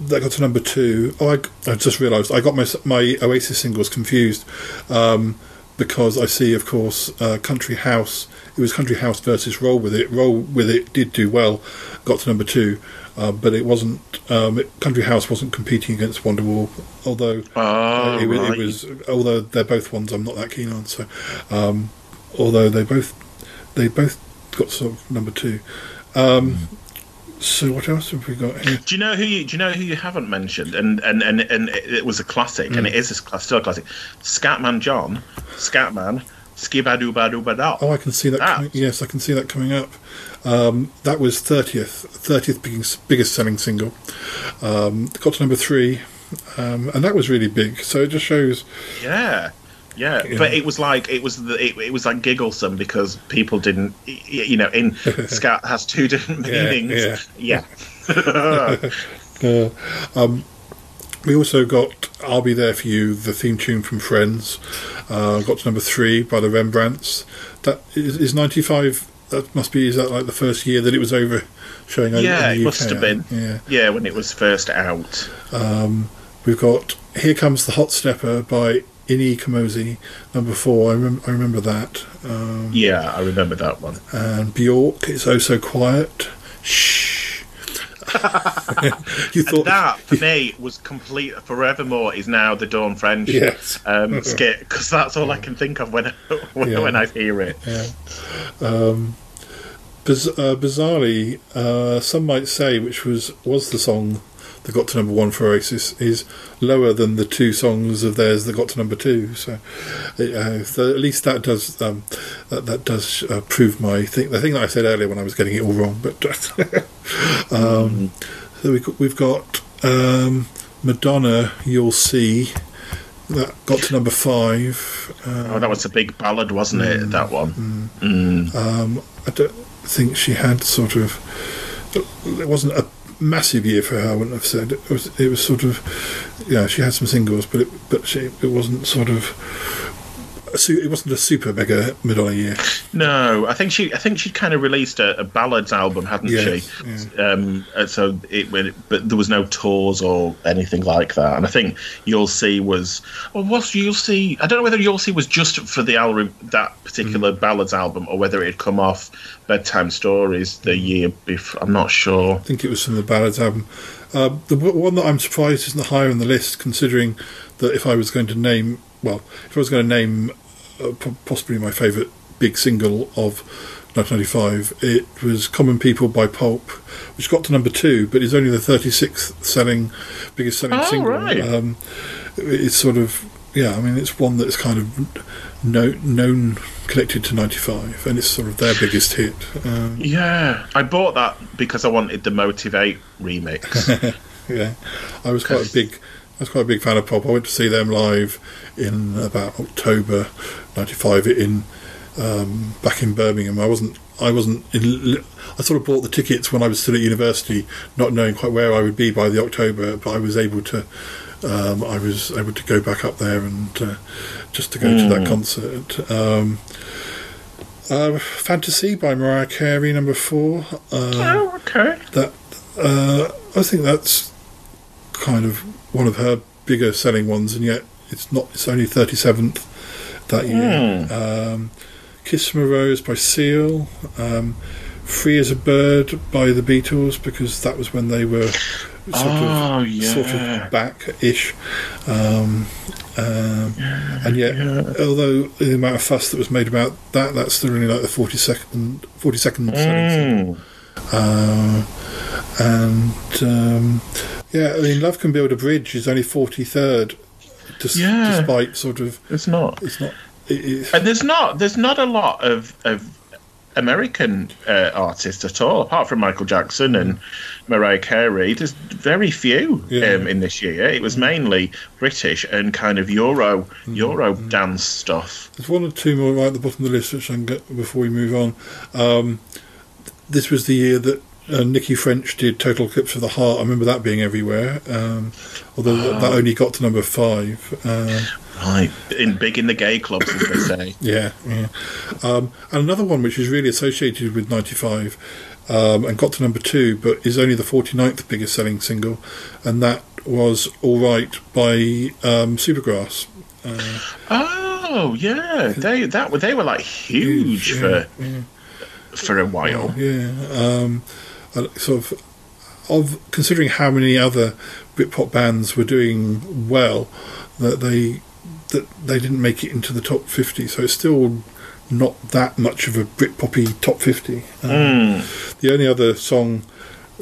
that got to number two. Oh, I, I just realised I got my my Oasis singles confused um, because I see, of course, uh, Country House. It was Country House versus Roll with It. Roll with It did do well, got to number two, uh, but it wasn't. Um, it, Country House wasn't competing against Wonderwall, although Oh, uh, it, right. it was. Although they're both ones I'm not that keen on. So, um, although they both they both got sort of number two. Um, so what else have we got here? Do you know who you do you know who you haven't mentioned? And and and, and it was a classic, and Mm. it is a still a classic. Scatman John, Scatman, Badoo. Oh, I can see that. Ah. Coming, yes, I can see that coming up. Um, that was thirtieth, thirtieth biggest, biggest selling single. Um, got to number three, um, and that was really big. So it just shows. Yeah. Yeah, Yeah. but it was like it was the, it, it was like gigglesome because people didn't, you know, in scat has two different Yeah, meanings. yeah. Yeah, Uh, um, we also got "I'll Be There for You," the theme tune from Friends. Uh, got to number three by the Rembrandts. That is, is ninety five. That must be. Is that like the first year that it was over showing over yeah, it must have been. Yeah. yeah, when it was first out. Um, we've got "Here Comes the Hot Stepper" by Ini Kamoze, number four. I, rem- I remember that. Um, Yeah, I remember that one. and Bjork, "It's Oh So Quiet." Shh. you thought that for me was complete forevermore is now the Dawn French Yes. um, skit because that's all I can think of when when, Yeah. when I hear it. Yeah. Um, biz- uh, bizarrely, uh, some might say, which was was the song that got to number one for Oasis, is lower than the two songs of theirs that got to number two. So, uh, so at least that does um, that, that does uh, prove my thing. The thing that I said earlier when I was getting it all wrong. But um, so we we've got um, Madonna. You'll see. That got to number five. Oh, that was a big ballad, wasn't it? That one. Mm. Um, I don't think she had sort of. It wasn't a massive year for her. I wouldn't have said it was. It was sort of. Yeah, she had some singles, but it, but she, it wasn't sort of. A, su- it wasn't a super mega Madonna year. No, I think she. I think she'd kind of released a, a ballads album, hadn't Yes, she? Um, uh, so it, it- but there was no tours or anything like that. And I think You'll See was, or was You'll See? I don't know whether You'll See was just for the album, that particular Mm. ballads album, or whether it had come off Bedtime Stories the year before. I'm not sure. I think it was from the Ballads album. Uh, the one that I'm surprised isn't higher on the list, considering that if I was going to name, well, if I was going to name uh, possibly my favourite big single of 1995, it was "Common People" by Pulp, which got to number two, but is only the 36th selling, biggest selling Oh, single. right. Um, it's sort of yeah, I mean, it's one that's kind of no, known connected to 95, and it's sort of their biggest hit. Um, Yeah, I bought that because I wanted the Motiv8 remix. yeah, I was quite a big, I was quite a big fan of Pulp. I went to see them live in about October '95 in um, back in Birmingham. I wasn't, I wasn't. In, I sort of bought the tickets when I was still at university, not knowing quite where I would be by the October, but I was able to. Um, I was able to go back up there and uh, just to go to that Mm. concert. Um, uh, Fantasy by Mariah Carey, number four. Uh, oh, okay. that uh, I think that's kind of one of her bigger selling ones, and yet it's not. It's only thirty seventh that year. Um, Kiss from a Rose by Seal. Um, Free as a Bird by the Beatles because that was when they were sort Oh, of sort of back ish. Um, um, and yet, although the amount of fuss that was made about that, that's still only like the forty second, forty second selling single. Mm. Uh, and um, yeah, I mean, Love Can Build a Bridge is only forty third, dis- Yeah. despite sort of It's not. it's not. It, And there's not there's not a lot of of American uh, artists at all, apart from Michael Jackson and Mariah Carey. There's very few Yeah. um, in this year. It was mainly British and kind of Euro Euro dance stuff. There's one or two more right at the bottom of the list, which I can get before we move on. Um, this was the year that uh, Nicky French did Total Eclipse of the Heart. I remember that being everywhere, um, although that- that only got to number five. Uh, Right, in big in the gay clubs, as they say. Yeah, yeah. Um, and another one which is really associated with 95 um, and got to number two, but is only the 49th biggest selling single, and that was All Right by um, Supergrass. Uh, Oh yeah, they that were they were like huge yeah, for yeah. For a while. Yeah, um, uh, sort of, of considering how many other Britpop bands were doing well, that they that they didn't make it into the top fifty. So it's still not that much of a Britpoppy top fifty. Um, The only other song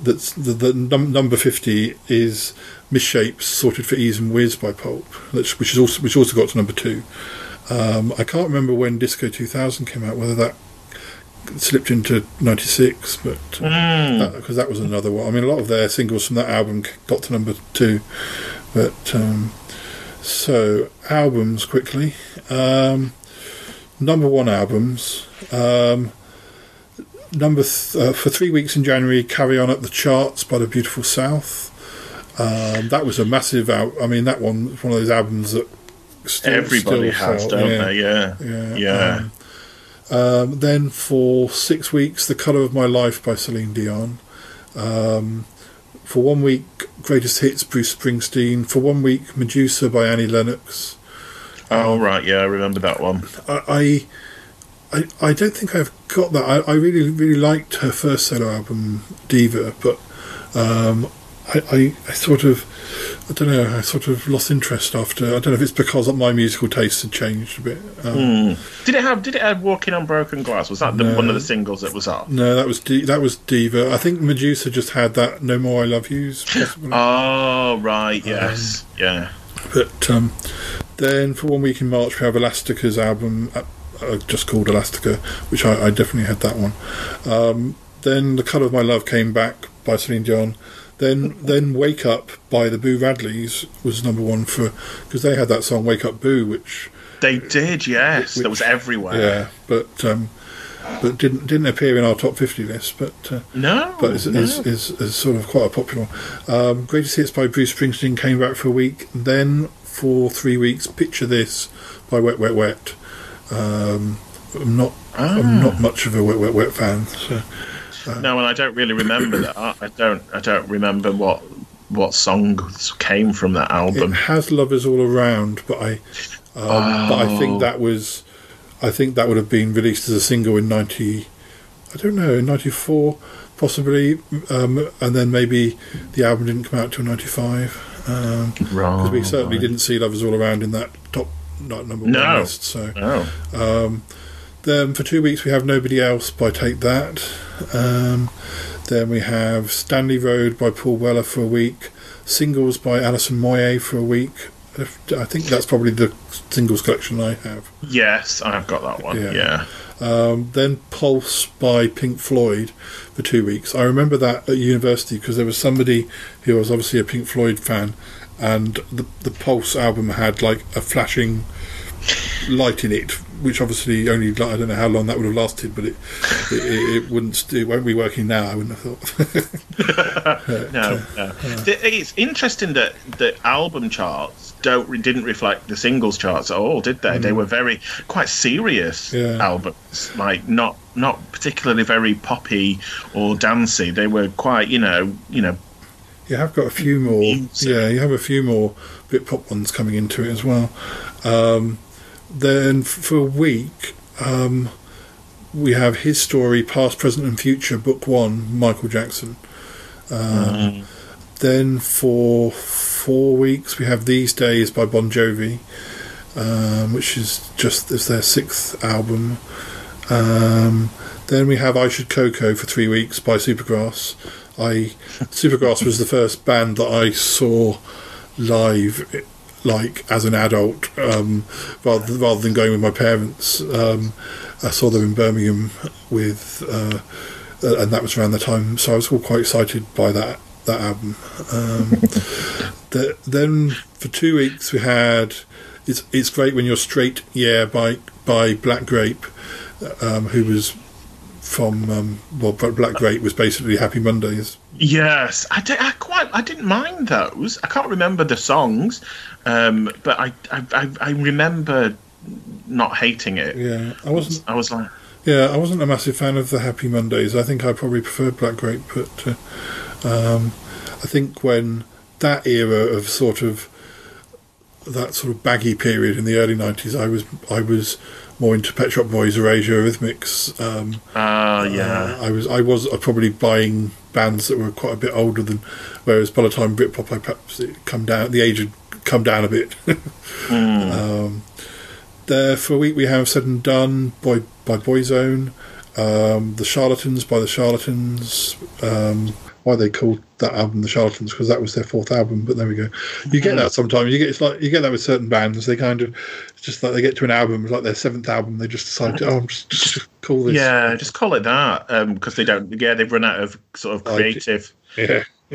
that's the, the num- number fifty is Misshapes, Sorted for E's and Wizz by Pulp, which, which is also which also got to number two. Um, I can't remember when Disco 2000 came out, whether that slipped into 96 but because that was another one. I mean a lot of their singles from that album got to number two but um, so albums quickly. Um, number one albums um, number th- uh, for three weeks in january carry on at the charts by the beautiful south. Um, that was a massive out i mean that one was one of those albums that still, Everybody still has, felt- don't they? Yeah, yeah, yeah. um, um, then for six weeks, The Colour of My Life by Celine Dion. Um, for one week, Greatest Hits, Bruce Springsteen. For one week, Medusa by Annie Lennox. oh right, yeah, I remember that one. I, I, I, I don't think I've got that. I, I really, really liked her first solo album, Diva, but Um, I, I, I sort of, I don't know, I sort of lost interest after. I don't know if it's because my musical tastes had changed a bit. Um, Did it have Did it have Walking on Broken Glass? Was that the, No. one of the singles that was on? No, that was D- that was Diva. I think Medusa just had that "No More I Love Yous," possibly. Oh right, yes, yeah. But um, then for one week in March, we have Elastica's album, uh, uh, just called Elastica, which I, I definitely had that one. Um, then The Colour of My Love came back by Celine Dion. Then, then Wake Up by the Boo Radleys was number one for because they had that song Wake Up Boo, which They did, yes. Which- that was everywhere. yeah, but um, but didn't didn't appear in our top fifty list. But uh, No, but is, no. is, is, is sort of quite a popular one. Um, Greatest Hits by Bruce Springsteen came back for a week. Then for three weeks, Picture This by Wet Wet Wet. Um, I'm not I'm Ah. not much of a Wet Wet Wet fan. So no, and I don't really remember that. I don't. I don't remember what what songs came from that album. it has Lovers All Around, but I um, but I Oh. think that was I think that would have been released as a single in ninety I don't know in ninety four possibly, um, and then maybe the album didn't come out till ninety five. Um, because we certainly didn't see Lovers All Around in that top not number one list. So Oh, um, then for two weeks we have Nobody Else by Take That. Um, then we have Stanley Road by Paul Weller for a week. Singles by Alison Moyet for a week. I think that's probably the singles collection I have. yes, I've got that one. Yeah. Yeah. Um, then Pulse by Pink Floyd for two weeks. I remember that at university because there was somebody who was obviously a Pink Floyd fan, and the the Pulse album had like a flashing light in it, which obviously only I don't know how long that would have lasted, but it it, it, wouldn't it won't be working now. I wouldn't have thought. No, no. The- It's interesting that the album charts don't didn't reflect the singles charts at all, did they? They were very quite serious Mm. Yeah. albums, like not not particularly very poppy or dancey. They were quite, you know, you know, You have got a few more. Music. Yeah, you have a few more bit pop ones coming into it as well. Um, then for a week, um, we have his story, past, present, and future, book one, Michael Jackson. Um, Then for four weeks, we have These Days by Bon Jovi, um, which is just is their sixth album. Um, then we have I Should Coco for three weeks by Supergrass. I Supergrass was the first band that I saw live, like as an adult, um, rather rather than going with my parents. Um, I saw them in Birmingham with, uh, uh, and that was around the time. So I was all quite excited by that that album. Um, the, then for two weeks we had it's it's great when you're straight. Yeah, by by Black Grape, um, who was from um, well, Black Grape was basically Happy Mondays. Yes, I, di- I quite I didn't mind those. I can't remember the songs, um, but I, I I I remember not hating it. Yeah, I wasn't. I was like, Yeah, I wasn't a massive fan of the Happy Mondays. I think I probably preferred Black Grape, but uh, um, I think when that era of sort of that sort of baggy period in the early nineties, I was I was more into Pet Shop Boys, Erasure, Eurythmics. Um, ah, yeah, uh, I was I was uh, probably buying bands that were quite a bit older than, whereas by the time Britpop, I perhaps it come down the age had come down a bit. um, there for a week we have said and done by by Boyzone, um, the Charlatans by the Charlatans. Um, why they called that album the Charlatans because that was their fourth album. But there we go. You get mm-hmm. that sometimes. You get it's like you get that with certain bands. They kind of just like they get to an album, it's like their seventh album. They just decide, to, oh, I'm just, just call this. yeah. Just call it that um, because they don't. Yeah, they've run out of sort of I- creative. Yeah.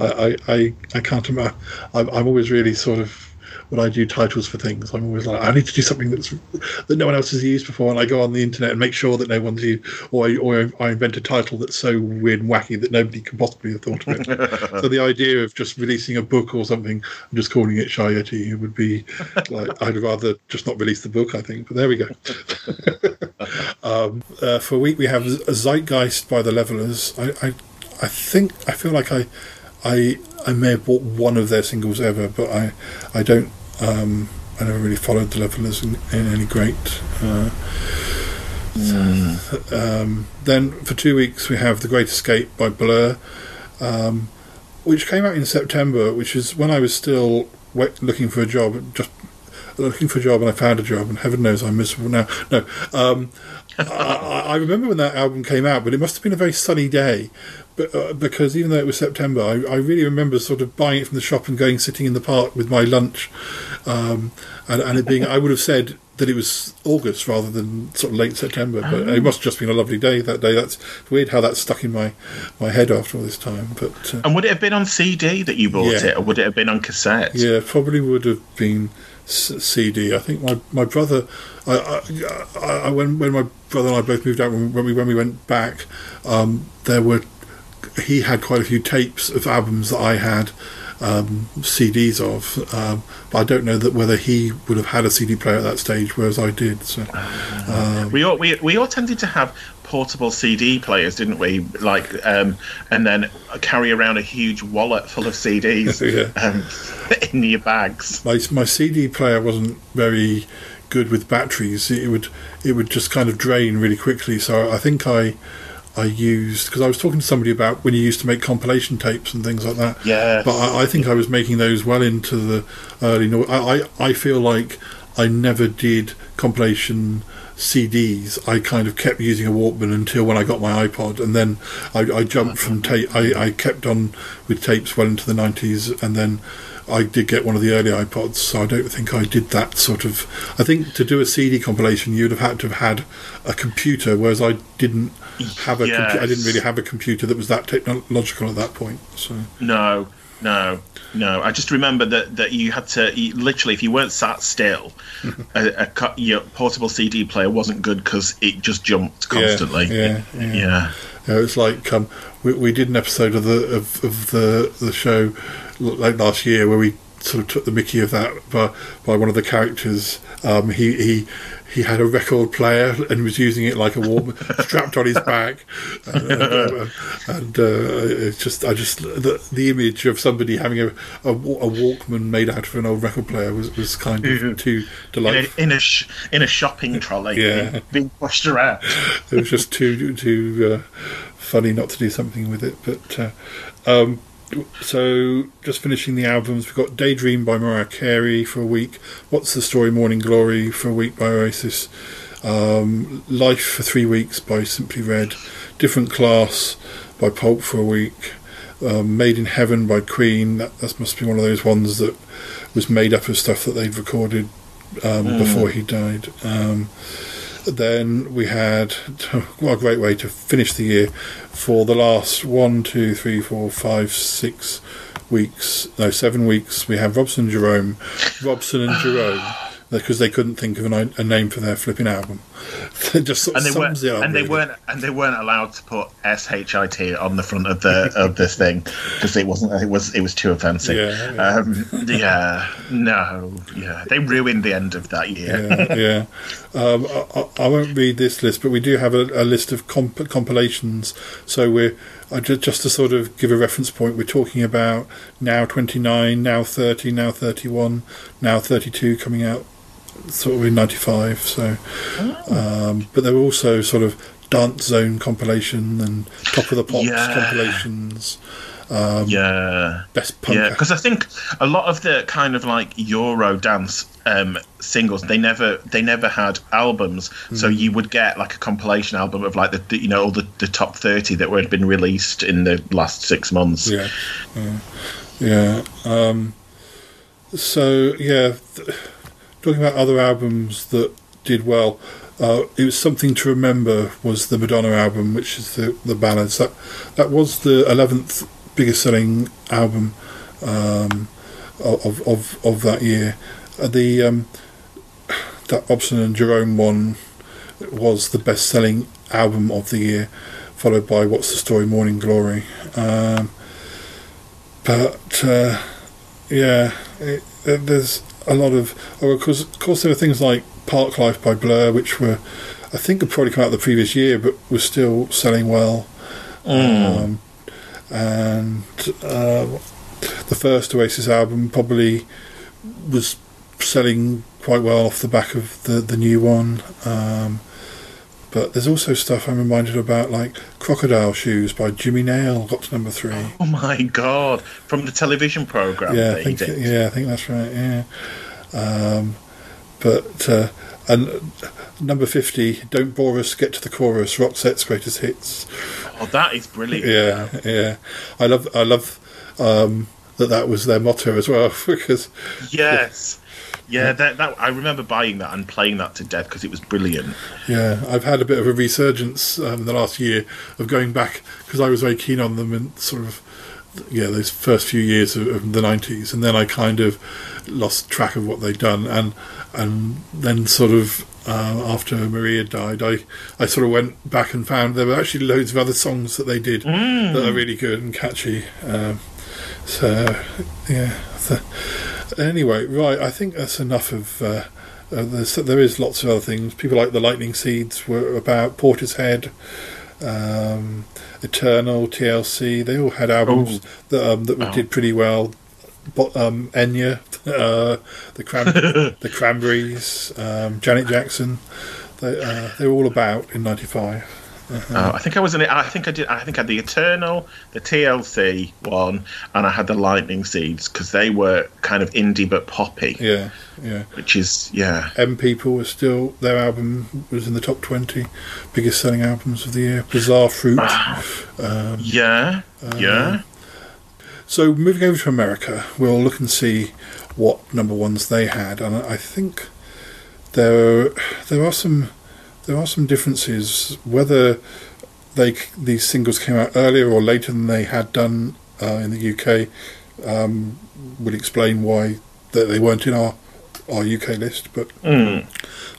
I, I, I, I can't imagine. I'm, I'm always really sort of when I do titles for things. I'm always like, I need to do something that's that no one else has used before, and I go on the internet and make sure that no one's used, or I, or I invent a title that's so weird and wacky that nobody could possibly have thought of it. so the idea of just releasing a book or something and just calling it Shy Yeti would be like I'd rather just not release the book. I think, but there we go. um, uh, for a week we have Zeitgeist by the Levellers. I, I I think I feel like I, I, I may have bought one of their singles ever, but I, I don't. Um, I never really followed the Levellers in, in any great. Uh, um, then for two weeks we have The Great Escape by Blur. um, which came out in September, which is when I was still looking for a job, just looking for a job, and I found a job, and heaven knows I'm miserable now. No, um, I, I remember when that album came out, but it must have been a very sunny day. But, uh, because even though it was September, I, I really remember sort of buying it from the shop and going sitting in the park with my lunch, um, and, and it being I would have said that it was August rather than sort of late September, but it must have just been a lovely day that day. That's weird how that's stuck in my, my head after all this time. But uh, And would it have been on CD that you bought Yeah. it, or would it have been on cassette? Yeah, probably would have been CD. I think my, my brother, I, I, I, when when my brother and I both moved out when, when we when we went back, um, there were he had quite a few tapes of albums that I had um, CDs of, um, but I don't know that whether he would have had a CD player at that stage, whereas I did. So um, We all we, we all tended to have portable CD players, didn't we? Like, um, and then carry around a huge wallet full of CDs Yeah. um, in your bags. my my CD player wasn't very good with batteries. It would it would just kind of drain really quickly. So I think I I used because I was talking to somebody about when you used to make compilation tapes and things like that. Yeah. But I, I think I was making those well into the early. No, I, I I feel like I never did compilation CDs. I kind of kept using a Walkman until when I got my iPod, and then I, I jumped from mm-hmm. tape. I, I kept on with tapes well into the nineties, and then I did get one of the early iPods. So I don't think I did that sort of. I think to do a CD compilation, you'd have had to have had a computer, whereas I didn't have a. compu- I didn't really have a computer that was that technological at that point. So. No, no, no. I just remember that, that you had to you, literally, if you weren't sat still, a, a your portable CD player wasn't good because it just jumped constantly. Yeah, yeah, yeah. Yeah, it's like um, we, we did an episode of the of, of the the show like last year where we sort of took the Mickey of that by by one of the characters. Um, he he he had a record player and was using it like a Walkman strapped on his back, and, and, uh, and uh, it's just I just the, the image of somebody having a, a a Walkman made out of an old record player was, was kind of too In delightful. a, in a sh- in a shopping trolley, Yeah. being pushed around. it was just too too uh, funny not to do something with it. But uh, um, so just finishing the albums, we've got Daydream by Mariah Carey for a week. What's the Story? Morning Glory for a week by Oasis. Um, Life for three weeks by Simply Red. Different Class by Pulp for a week. Um, Made in Heaven by Queen. That, that must be one of those ones that was made up of stuff that they'd recorded um, Mm. before he died. Then we had what a great way to finish the year for the last one, two, three, four, five, six weeks. No, seven weeks. We have Robson and Jerome, Robson and Jerome, because they couldn't think of an, a name for their flipping album. It just sort of and they weren't sums it up. and they weren't and they weren't allowed to put shit on the front of the of this thing because it wasn't it was it was too offensive Yeah, yeah. Um, yeah no yeah they ruined the end of that year yeah, yeah. Um, I, I I won't read this list, but we do have a, a list of comp- compilations. So we're just, just to sort of give a reference point. We're talking about now 29, now 30, now 31, now 32 coming out sort of in 95. So, um, but there were also sort of Dance Zone compilation and Top of the Pops Yeah. compilations. Um, yeah Best punk. yeah because i think a lot of the kind of like euro dance um singles they never they never had albums so Mm. you would get like a compilation album of like the, the you know all the, the top 30 that had been released in the last six months Yeah, yeah, yeah. Um, so yeah, th- talking about other albums that did well, uh, it was something to remember was the Madonna album, which is the the ballads. That that was the eleventh biggest selling album um, of, of of that year. Uh, the um, that Robson and Jerome one was the best selling album of the year, followed by What's the Story Morning Glory. Um, but uh, yeah, it, it, there's a lot of. Oh, of course, of course, there were things like Parklife by Blur, which were, I think, had probably come out the previous year, but was still selling well. Mm. Um, and uh, the first Oasis album probably was selling quite well off the back of the the new one. Um, But there's also stuff I'm reminded about, like Crocodile Shoes by Jimmy Nail got to number three. Oh my god! From the television program. yeah, I think yeah, I think that's right. Yeah, um, but uh, and number fifty, don't bore us, get to the chorus. Roxette's greatest hits. Oh, that is brilliant. Yeah, yeah. I love, I love um, that that was their motto as well because Yes. Yeah, that, that I remember buying that and playing that to death because it was brilliant. Yeah, I've had a bit of a resurgence um, in the last year of going back because I was very keen on them in sort of yeah those first few years of, of the nineties, and then I kind of lost track of what they'd done, and and then sort of uh, after Maria died, I I sort of went back and found there were actually loads of other songs that they did that are really good and catchy. Um, so yeah. Anyway, right. I think that's enough of. Uh, uh, there's, there is lots of other things. People like the Lightning Seeds were about Portishead, um, Eternal, TLC. They all had albums that um, that Oh. did pretty well. But um, Enya, uh, the Cran- the Cranberries, um, Janet Jackson. They uh, they were all about in '95. Uh, I think I was in it. I think I did. I think I had the Eternal, the TLC one, and I had the Lightning Seeds because they were kind of indie but poppy, Yeah, yeah. which is yeah. M People were still their album was in the top twenty biggest selling albums of the year. Bizarre Fruit. Um, Yeah, yeah. So moving over to America, we'll look and see what number ones they had, and I think there there are some there are some differences whether they these singles came out earlier or later than they had done uh, in the UK. Um, would explain why that they weren't in our our UK list, but Mm.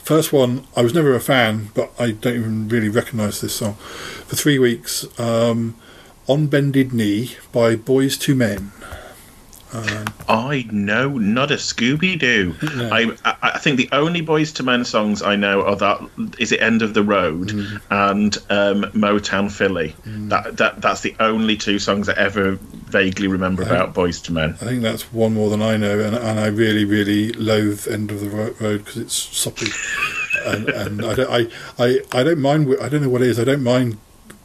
First one, I was never a fan, but I don't even really recognise this song. For three weeks, um, On Bended Knee by Boyz II Men. Um, I know not a Scooby Doo. I, I I think the only Boyz II Men songs I know are that is it End of the Road Mm. and um, Motown Philly. That that that's the only two songs I ever vaguely remember about Boyz II Men. I think that's one more than I know, and, and I really, really loathe End of the Road because it's soppy. and and I, don't, I, I, I don't mind, I don't know what it is, I don't mind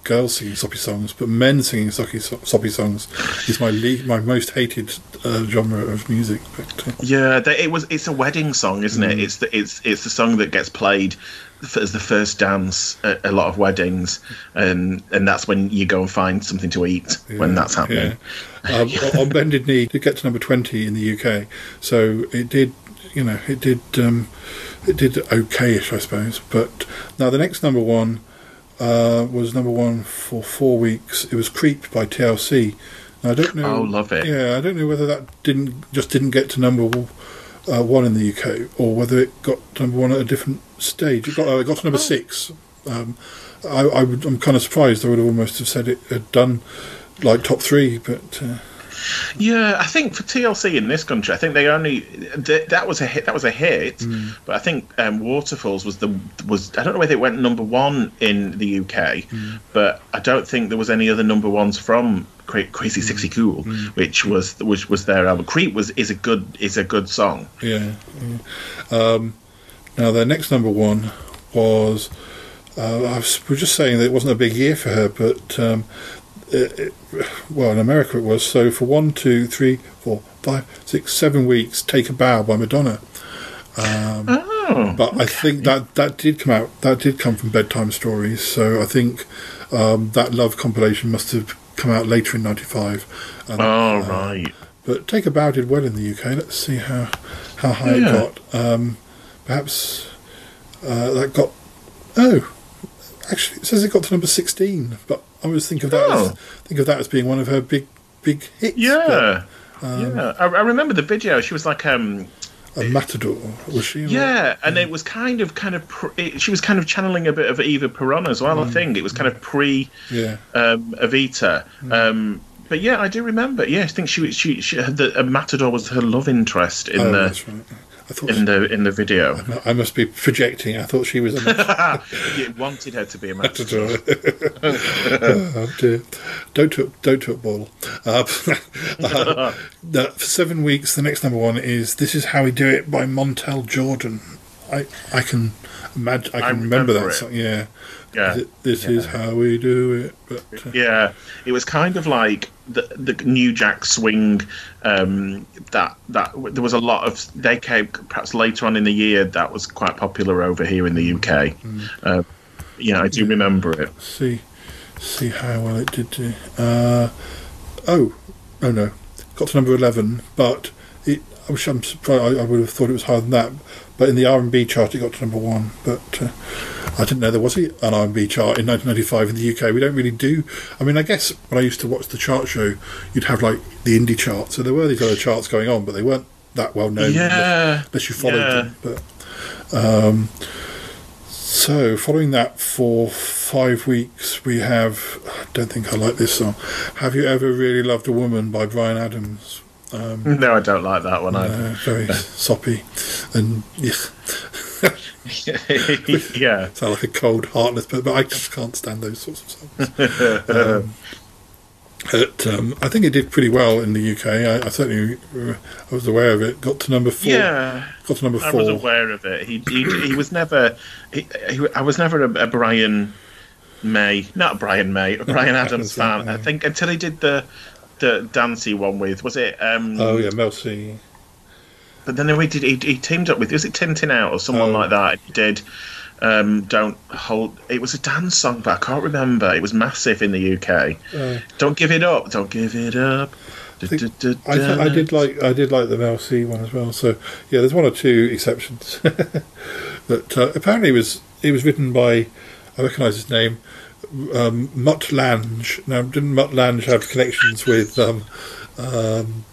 girls singing soppy songs, but men singing soppy, soppy songs is my le- my most hated uh, genre of music. But, uh, Yeah, they, it was. It's a wedding song, isn't it? Mm. It's the it's it's the song that gets played as the first dance at a lot of weddings, and and that's when you go and find something to eat when that's happening. Yeah. Um, on Bended Knee did get to number twenty in the UK, so it did, you know, it did, um, it did okayish, I suppose. But now the next number one uh, was number one for four weeks. It was "Creep" by TLC. Now, I don't know. Oh, love it. Yeah, I don't know whether that didn't just didn't get to number uh, one in the UK, or whether it got number one at a different stage. It got uh, it got to number six. Um, I, I would, I'm kind of surprised. I would almost have said it had done like top three, but uh, Yeah, I think for TLC in this country, I think they only th- that was a hit. That was a hit, Mm. but I think um, Waterfalls was the was. I don't know whether it went number one in the UK, Mm. but I don't think there was any other number ones from Cra- Mm. Crazy Sexy Cool, which was which was their album. Creep was is a good is a good song. Yeah. yeah. Um, now, their next number one was. Uh, I was, we were just saying that it wasn't a big year for her, but um, it, it, well, in America it was. So for one, two, three, four, five, six, seven weeks, "Take a Bow" by Madonna. Um, Oh, but I think that that did come out. That did come from Bedtime Stories. So I think um, that Love compilation must have come out later in '95. Oh uh, right. but Take a Bow did well in the UK. Let's see how how high Yeah. it got. Um, perhaps uh, that got. Oh, actually, it says it got to number sixteen. But I always think of that as, Oh. think of that as being one of her big big hits. Yeah, um, yeah. I, I remember the video. She was like um. A Matador was she? Yeah, and it was kind of, kind of, pr- it, she was kind of channeling a bit of Eva Peron as well. I Mm. think it was kind of pre Yeah. um, Evita. Mm. Um, but yeah, I do remember. Yeah, I think she she, she the uh, Matador was her love interest in Oh, the that's right. I thought in the in the video. I must be projecting. I thought she was a you wanted her to be a Matador. oh dear! Don't talk, don't talk ball. Uh, uh, for seven weeks, the next number one is "This Is How We Do It" by Montel Jordan. I I can imagine. I I can remember, remember that it. song. Yeah. Yeah. Th- This is how we do it. But uh, Yeah, it was kind of like the the New Jack Swing. Um, that that there was a lot of they came perhaps later on in the year that was quite popular over here in the UK. Uh, yeah, I do remember it. see see how well it did. Do. Uh, oh, oh no, got to number eleven, but it. I wish I'm surprised. I, I would have thought it was higher than that. But in the R and B chart, it got to number one. But uh, I didn't know there was an R and B chart in 1995 in the UK. We don't really do. I mean, I guess when I used to watch the chart show, you'd have like the indie chart. So there were these other charts going on, but they weren't that well known Yeah, unless, unless you followed yeah. them. But um, so, following that for five weeks, we have. I don't think I like this song. Have you ever really loved a woman by Bryan Adams? Um, No, I don't like that one either. uh, very soppy and yeah, yeah. sound like a cold, heartless. But, but I just can't stand those sorts of songs. Um, but, um, I think it did pretty well in the UK. I, I certainly uh, I was aware of it. Got to number four. Yeah, Got to number four. I was aware of it. He he, he was never. He, he, I was never a, a Brian May, not a Brian May, a Bryan Adams fan. I think until he did the the dancey one with was it? Um, Oh yeah, Mel C. But then he did. He, he teamed up with was it Tin Tin Out or someone Oh. like that? He did. Um, don't hold. It was a dance song, but I can't remember. It was massive in the UK. Uh, Don't give it up. Don't give it up. I, think- I, th- I did like I did like the Mel C one as well. So yeah, there's one or two exceptions. but uh, apparently, it was it was written by I recognise his name, um, Mutt Lange. Now, didn't Mutt Lange have connections with? Um, um,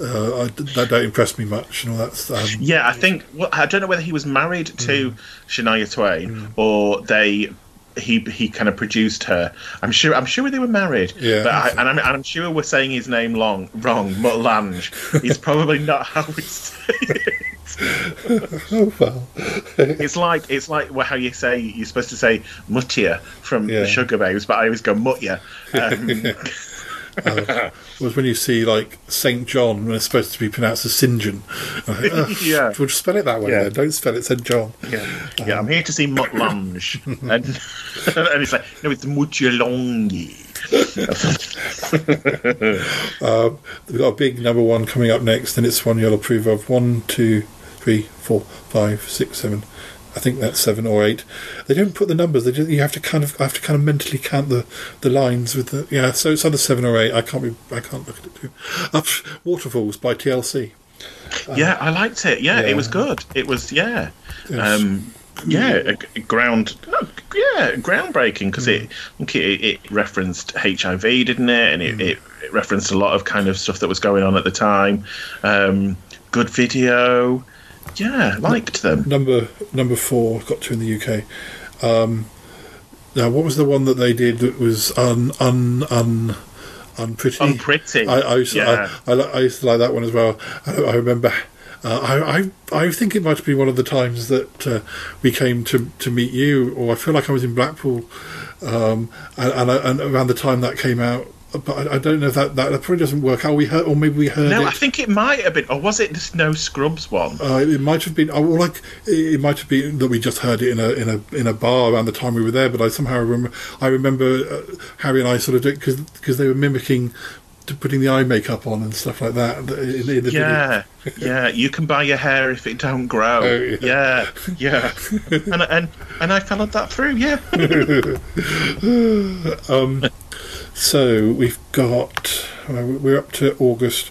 uh, I, that don't impress me much. And all that. Um, Yeah, I think. Well, I don't know whether he was married to Mm. Shania Twain or they. He he kind of produced her. I'm sure. I'm sure they were married. Yeah. But I, and I'm, and I'm sure we're saying his name long wrong. Mutt Lange He's probably not how we say it. oh well. It's like it's like wh- how you say you're supposed to say Mutia from Yeah. the Sugababes, but I always go Mutya. Um, uh, was when you see like Saint John when it's supposed to be pronounced as St John. Yeah. We'll just spell it that way. Yeah. Then. Don't spell it St John. yeah, yeah. I'm here to see Mutlange, and and it's like no, it's Mutyalongi. Um, we've got a big number one coming up next, and it's one you'll approve of. One, two, three, four, five, six, seven. I think that's seven or eight. They don't put the numbers. They just, you have to kind of I have to kind of mentally count the, the lines with the yeah. So it's either seven or eight. I can't be I can't look at it too. Waterfalls by TLC. yeah, I liked it. Yeah, yeah. it was good. It was yeah, Yes. um, yeah, ground, oh, yeah, groundbreaking because it, okay, it it referenced HIV, didn't it? And it, it, it referenced a lot of kind of stuff that was going on at the time. Um, good video. Yeah, liked them. Number number four got to in the UK. Um, now, what was the one that they did that was un un un unpretty? Unpretty. I, I, used to, Yeah. I, I, I used to like that one as well. I, I remember. Uh, I, I I think it might have been one of the times that uh, we came to, to meet you, or I feel like I was in Blackpool, um, and, and, and around the time that came out. But I, I don't know if that, that that probably doesn't work. out. we heard, or maybe we heard No, it. I think it might have been, or was it the No Scrubs one? Uh, it might have been, oh, well, like it might have been that we just heard it in a in a in a bar around the time we were there. But I somehow remember, I remember uh, Harry and I sort of did because they were mimicking to putting the eye makeup on and stuff like that. In, in. Yeah, yeah. You can buy your hair if it don't grow. Oh, yeah, yeah. and and and I followed that through. Yeah. um, so we've got uh, we're up to August.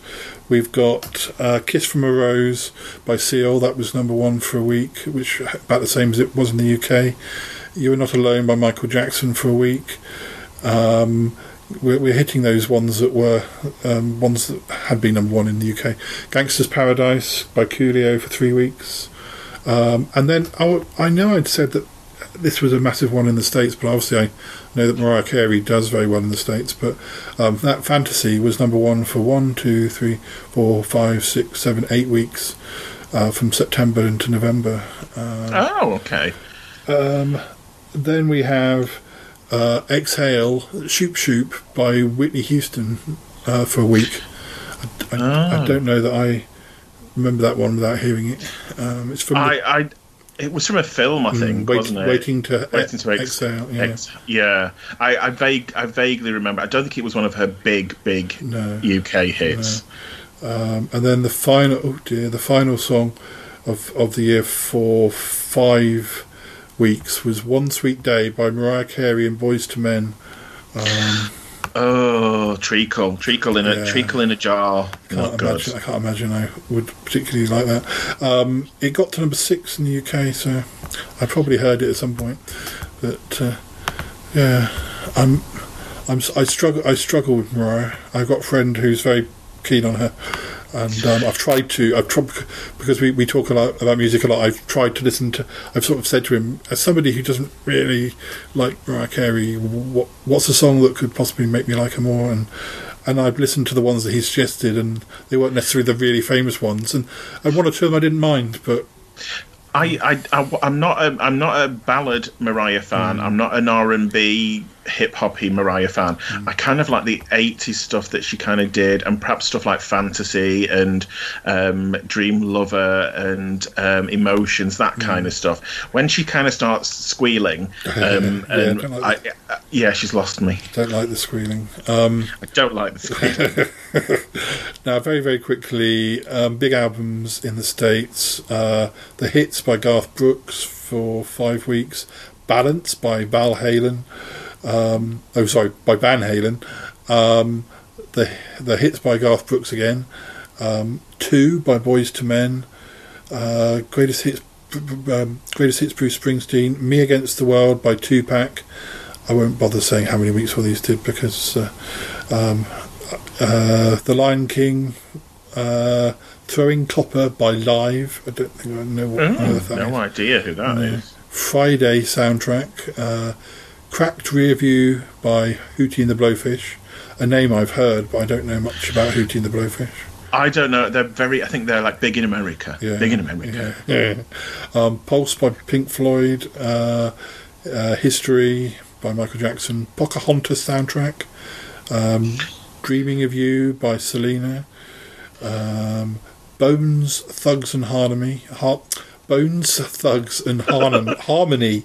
We've got uh, "Kiss from a Rose" by Seal. That was number one for a week, which about the same as it was in the UK. "You Are Not Alone" by Michael Jackson for a week. Um, we're, we're hitting those ones that were um, ones that had been number one in the UK. "Gangster's Paradise" by Coolio for three weeks. Um, and then I, I know I'd said that this was a massive one in the States, but obviously I know that Mariah Carey does very well in the States. But um, that fantasy was number one for one, two, three, four, five, six, seven, eight weeks uh, from September into November. Uh, oh, okay. um, then we have uh, Exhale, Shoop Shoop by Whitney Houston uh, for a week. I, I, I Oh. don't know that I remember that one without hearing it. Um, it's from the- I, I It was from a film, I think, Mm, wait- wasn't it? Waiting to Waiting to ex- exhale, yeah. ex- yeah. I, I vague, I vaguely remember. I don't think it was one of her big, big No. UK hits. Um, and then the final, oh dear, the final song of, of the year for five weeks was "One Sweet Day" by Mariah Carey and Boyz II Men. Um, Oh, treacle, treacle in a Yeah. treacle in a jar. Can't good. imagine, I can't imagine I would particularly like that. Um, it got to number six in the UK, so I probably heard it at some point. But uh, yeah, I'm, I'm, I struggle. I struggle with Mariah. I've got a friend who's very keen on her, and um, I've tried to. I've tried because we, we talk a lot about music a lot. I've tried to listen to. I've sort of said to him, as somebody who doesn't really like Mariah Carey, what what's a song that could possibly make me like her more? And and I've listened to the ones that he suggested, and they weren't necessarily the really famous ones. And and one or two of them I didn't mind, but I, I, I, am not a, I'm not a ballad Mariah fan. Mm. I'm not an R and B hip hoppy Mariah fan. Mm. I kind of like the 80s stuff that she kind of did, and perhaps stuff like Fantasy and um, Dream Lover and um, Emotions, that Mm. kind of stuff. When she kind of starts squealing, um, Yeah, and don't I, like uh, yeah, she's lost me. don't like the squealing. Um, I don't like the squealing. Now, very, very quickly, um, big albums in the States. Uh, the Hits by Garth Brooks for five weeks. Balance by Val Halen. Um, oh, sorry, by Van Halen. Um, the the Hits by Garth Brooks again. Um, Two by Boyz II Men. Uh, greatest Hits um, Greatest Hits Bruce Springsteen. Me Against the World by Tupac. I won't bother saying how many weeks all these did because uh, um, uh, The Lion King, uh, Throwing Copper by Live. I don't think I know what Oh, that no is. idea who that is. Friday soundtrack, uh, Cracked Rear View by Hootie and the Blowfish. A name I've heard, but I don't know much about Hootie and the Blowfish. I don't know. They're very. I think they're like big in America. Yeah. Big in America. Yeah. Um, Pulse by Pink Floyd, uh, uh, History by Michael Jackson, Pocahontas soundtrack, um, Dreaming of You by Selena, um, Bones, Thugs and Harmony, Har- Bones, Thugs and Harmony. Harmony.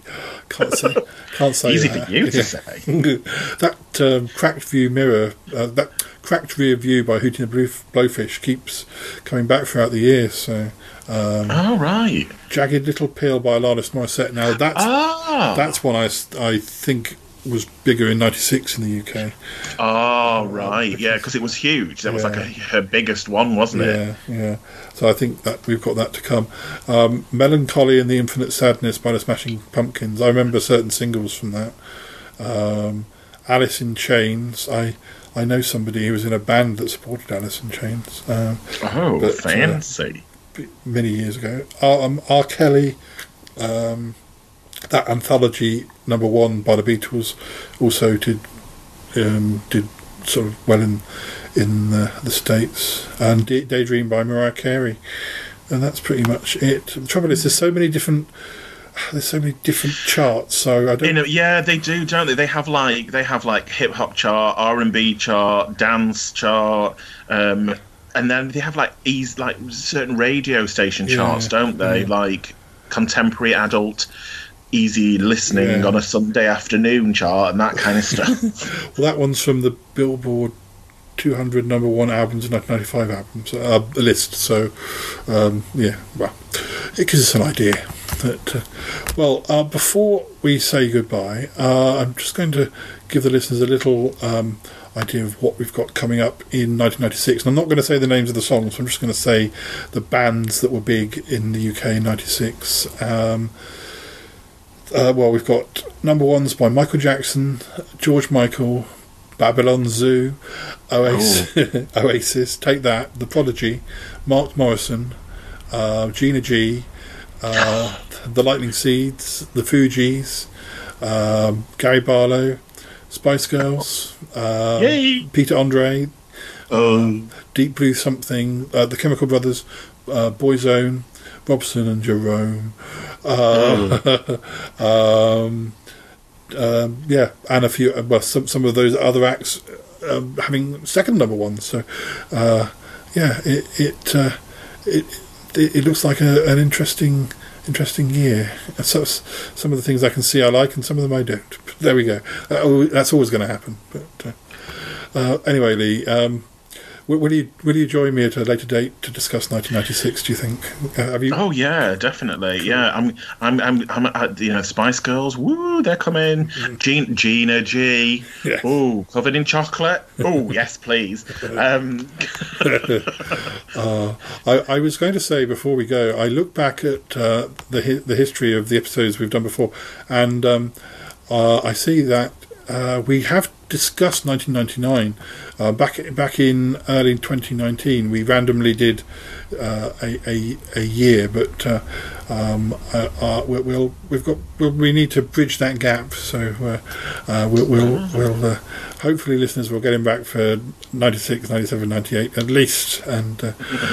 Can't say. Can't say. Easy that. for you to say. that um, cracked view mirror, uh, that cracked rear view by Hootie and the Blowfish keeps coming back throughout the year. So, um, Oh right. Jagged Little Pill by Alanis Morissette. Now that's Ah. that's one I, I think was bigger in '96 in the UK. Oh right, yeah, because it was huge. That was like a, her biggest one, wasn't it? Yeah, yeah. So I think that we've got that to come. Um, Mellon Collie and the Infinite Sadness by the Smashing Pumpkins. I remember certain singles from that. Um, Alice in Chains. I I know somebody who was in a band that supported Alice in Chains. Um, Oh, but, uh, fancy. many years ago. R, um, R. Kelly, um, that anthology number one by the Beatles, also did um, did sort of well in in the, the states, and Day- Daydream by Mariah Carey, and that's pretty much it. The trouble is, there's so many different. There's so many different charts, so I don't. You know, yeah, they do, don't they? They have like they have like hip hop chart, R and B chart, dance chart, um, and then they have like ease like certain radio station Yeah, charts, don't they? yeah. Like contemporary adult, easy listening Yeah. on a Sunday afternoon chart and that kind of stuff. Well, that one's from the Billboard 200 number one albums in 1995 albums uh, list. So, um, yeah, well, it gives us an idea. That, uh, well, uh, before we say goodbye, uh, I'm just going to give the listeners a little um, idea of what we've got coming up in 1996. And I'm not going to say the names of the songs. I'm just going to say the bands that were big in the UK in '96. Um, uh, well, we've got number ones by Michael Jackson, George Michael, Babylon Zoo, Oasis, Oasis Take That, The Prodigy, Mark Morrison, uh, Gina G, uh, The Lightning Seeds, The Fugees, um, Gary Barlow, Spice Girls, uh, Yay! Peter Andre, Um, Deep Blue Something, uh, The Chemical Brothers, uh, Boyzone, Robson and Jerome. Uh, um, um, yeah, and a few, well, some some of those other acts um, having second number ones. So, uh, yeah, it it, uh, it it it looks like a, an interesting interesting year. So some of the things I can see I like, and some of them I don't. But there we go. Uh, that's always going to happen. But uh, uh, anyway, Lee. Um, will will you will you join me at a later date to discuss 1996? Do you think? Uh, have you? Oh yeah, definitely. Yeah, I'm, I'm, I'm, I'm at, you know, Spice Girls. Woo, they're coming. Gina, Gina G. Ooh, covered in chocolate. Oh yes, please. Um, Uh, I, I was going to say before we go, I look back at uh, the hi- the history of the episodes we've done before, and um, uh, I see that uh, we have discussed 1999 uh, back back in early 2019. We randomly did uh, a, a a year, but uh, um, uh, uh, we'll, we'll we've got we'll, we need to bridge that gap. So uh, uh, we'll we'll, we'll uh, hopefully listeners will get him back for 96, 97, 98 at least. And uh,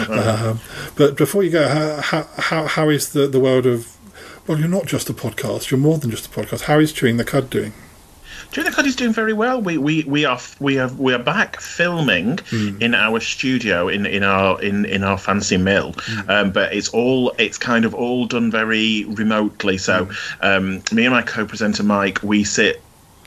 um, but before you go, how how how, how is the the world of well, you're not just a podcast. You're more than just a podcast. How is Chewing the Cud doing? Chewing the Cud's doing very well. We we we are we are we are back filming in our studio in in our in in our fancy mill, um, but it's all it's kind of all done very remotely. So um, me and my co-presenter Mike, we sit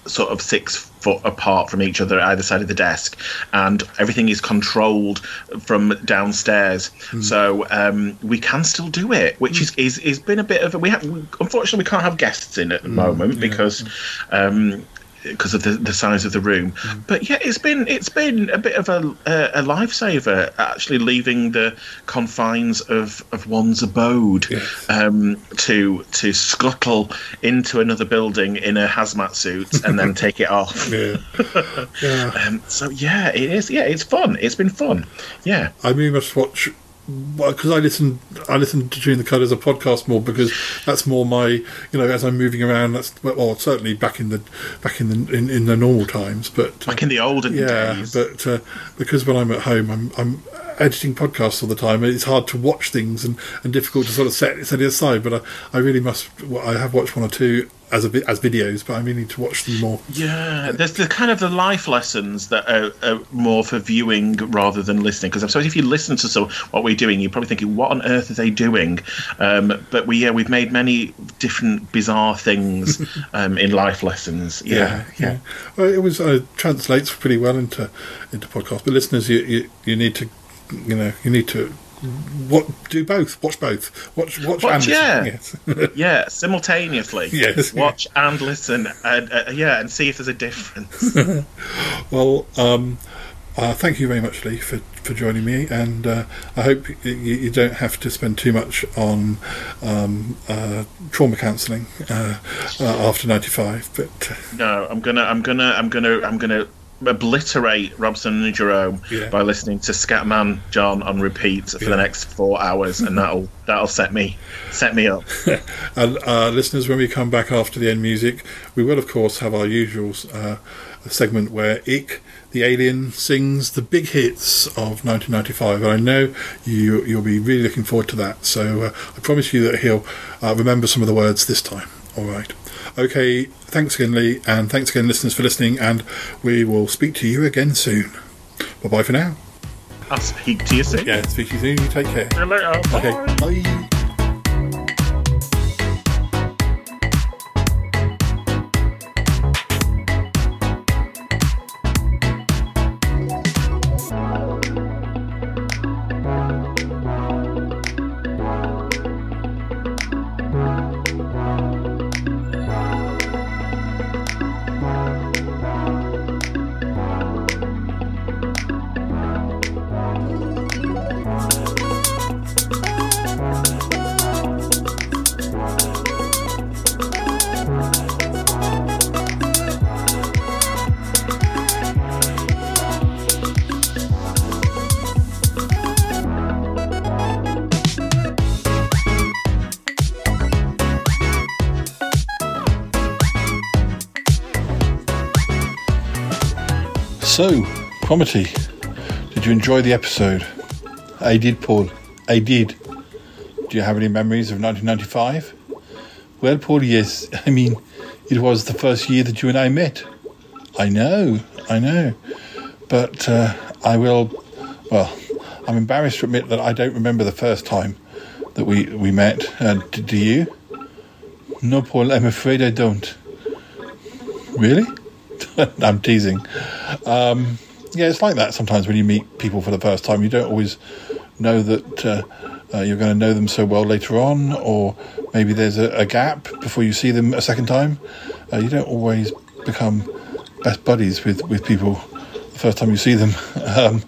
sort of six foot apart from each other at either side of the desk, and everything is controlled from downstairs. So um, we can still do it, which is is is been a bit of a we have unfortunately we can't have guests in at the moment because. Um, because of the, the size of the room, but yeah, it's been it's been a bit of a a, a lifesaver actually leaving the confines of, of one's abode um, to to scuttle into another building in a hazmat suit and then take it off. Yeah. yeah. Um, so yeah, it is. Yeah, it's fun. It's been fun. Yeah. I really must watch because I listen. I listen to Chewing the Cud as a podcast more because that's more my you know as I'm moving around. That's well certainly back in the back in the in, in the normal times, but Back in the olden yeah, days. but uh, because when I'm at home, I'm I'm editing podcasts all the time. and It's hard to watch things and, and difficult to sort of set set it aside. But I, I really must. well, I have watched one or two as a as videos, but I really need to watch them more. Yeah, there's the kind of the life lessons that are, are more for viewing rather than listening. Because I suppose if you listen to some, what we're doing, you're probably thinking, "What on earth are they doing?" Um, but we yeah, we've made many different bizarre things um, in life lessons. Yeah, yeah. Well, it was uh, translates pretty well into into podcast. But listeners, you, you you need to you know you need to what do both. Watch both. Watch watch, Watch, and yeah. listen. Yes. yeah, simultaneously. Yes. Watch and listen, and uh, yeah, and see if there's a difference. well, um, uh, thank you very much, Lee, for, for joining me, and uh, I hope you, you don't have to spend too much on um, uh, trauma counselling uh, uh, after ninety five. But No, I'm gonna, I'm gonna, I'm gonna, I'm gonna obliterate Robson and Jerome Yeah. by listening to Scatman John on repeat for Yeah. the next four hours, and that'll that'll set me set me up. and uh, listeners, when we come back after the end music, we will of course have our usual uh, segment where Ikk, the alien, sings the big hits of 1995. And I know you you'll be really looking forward to that. So uh, I promise you that he'll uh, remember some of the words this time. All right. Okay. Thanks again, Lee, and thanks again, listeners, for listening. And we will speak to you again soon. Bye bye for now. I'll speak to you soon. Yeah, speak to you soon. You take care. Later. Okay. Bye. Bye. So, Cromitty, did you enjoy the episode? I did, Paul. I did. Do you have any memories of 1995? Well, Paul, yes. I mean, it was the first year that you and I met. I know, I know. But uh, I will, well, I'm embarrassed to admit that I don't remember the first time that we we met. Uh, do you? No, Paul. I'm afraid I don't. Really? I'm teasing. Um, yeah, it's like that sometimes when you meet people for the first time. You don't always know that uh, uh, you're going to know them so well later on, or maybe there's a, a gap before you see them a second time. Uh, you don't always become best buddies with, with people the first time you see them. Um,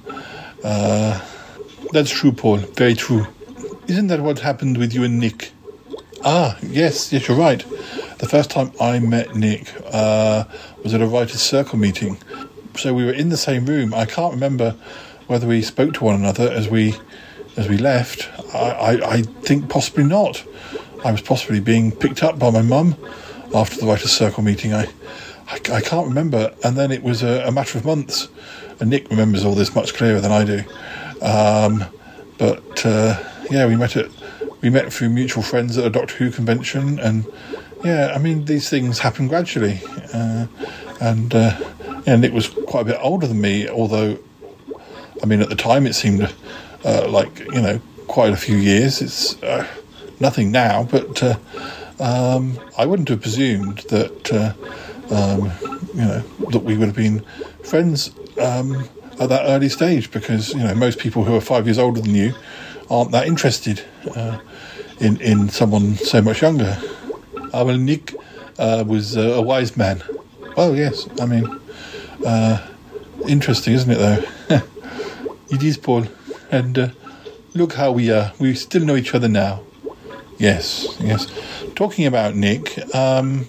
uh, that's true, Paul. Very true. Isn't that what happened with you and Nick? Ah, yes, yes, you're right. The first time I met Nick uh, was at a writers' circle meeting. So we were in the same room. I can't remember whether we spoke to one another as we as we left. I, I, I think possibly not. I was possibly being picked up by my mum after the writers' circle meeting. I, I, I can't remember. And then it was a, a matter of months. And Nick remembers all this much clearer than I do. Um, but uh, yeah, we met at we met through mutual friends at a Doctor Who convention, and yeah, I mean these things happen gradually. Uh, and uh, yeah, Nick was quite a bit older than me, although I mean at the time it seemed uh, like you know quite a few years. It's uh, nothing now, but uh, um, I wouldn't have presumed that uh, um, you know that we would have been friends um, at that early stage because you know most people who are five years older than you aren't that interested in in someone so much younger. Uh, well, Nick uh, was uh, a wise man. Oh, yes, I mean, uh, interesting, isn't it? Though it is, Paul. And uh, look how we are. We still know each other now. Yes, yes. Talking about Nick, um,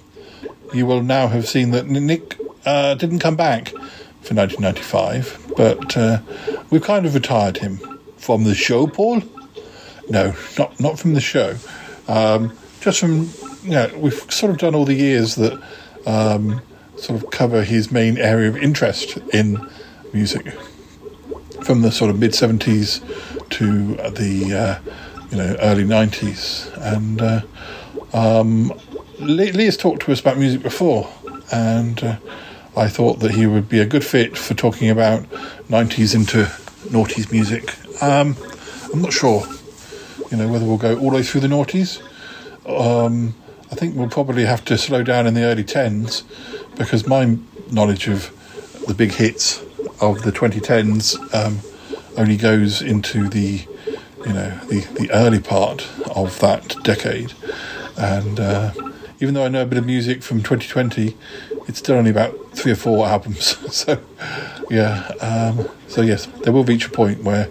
you will now have seen that Nick uh, didn't come back for 1995, but we've kind of retired him from the show, Paul. No, not not from the show. Um, just from you know, we've sort of done all the years that um, sort of cover his main area of interest in music, from the sort of mid 70s to the uh, you know early 90s, and uh, um, Lee, Lee has talked to us about music before, and uh, I thought that he would be a good fit for talking about 90s into noughties music. Um, I'm not sure, you know, whether we'll go all the way through the noughties. Um, I think we'll probably have to slow down in the early 10s because my knowledge of the big hits of the 2010s um, only goes into the, you know, the, the early part of that decade. And uh, even though I know a bit of music from 2020, it's still only about three or four albums. so, yeah. Um, so yes, there will reach a point where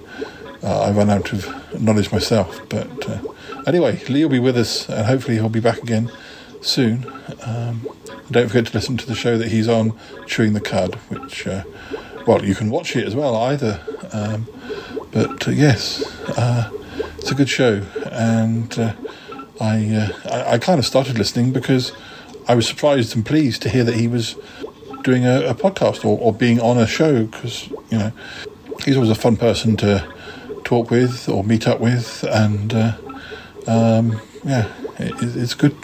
uh, I run out of knowledge myself. But uh, anyway, Lee will be with us, and hopefully he'll be back again soon. Um, don't forget to listen to the show that he's on, Chewing the Cud, which, uh, well, you can watch it as well either. Um, but uh, yes, uh, it's a good show, and uh, I, uh, I, I kind of started listening because I was surprised and pleased to hear that he was doing a, a podcast or, or being on a show because you know he's always a fun person to talk with or meet up with, and uh, um, yeah, it, it's good.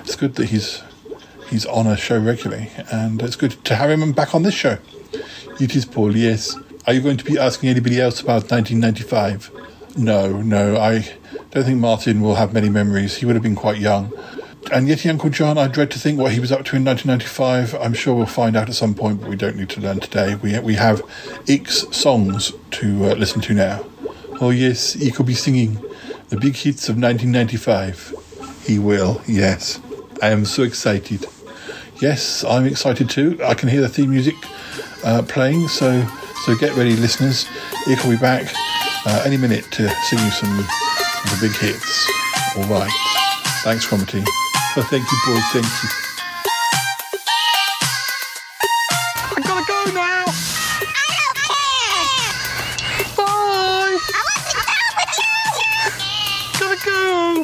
It's good that he's he's on a show regularly, and it's good to have him back on this show. It is Paul. Yes. Are you going to be asking anybody else about 1995? No, no. I don't think Martin will have many memories. He would have been quite young. And yet, Uncle John, I dread to think what he was up to in 1995. I'm sure we'll find out at some point, but we don't need to learn today. We we have X songs to uh, listen to now. Oh yes, he could be singing the big hits of 1995. He will. Yes, I am so excited. Yes, I'm excited too. I can hear the theme music uh, playing, so so get ready, listeners. He will be back uh, any minute to sing you some of the big hits. All right. Thanks, Cromitty. Oh, thank you, boy. Thank you.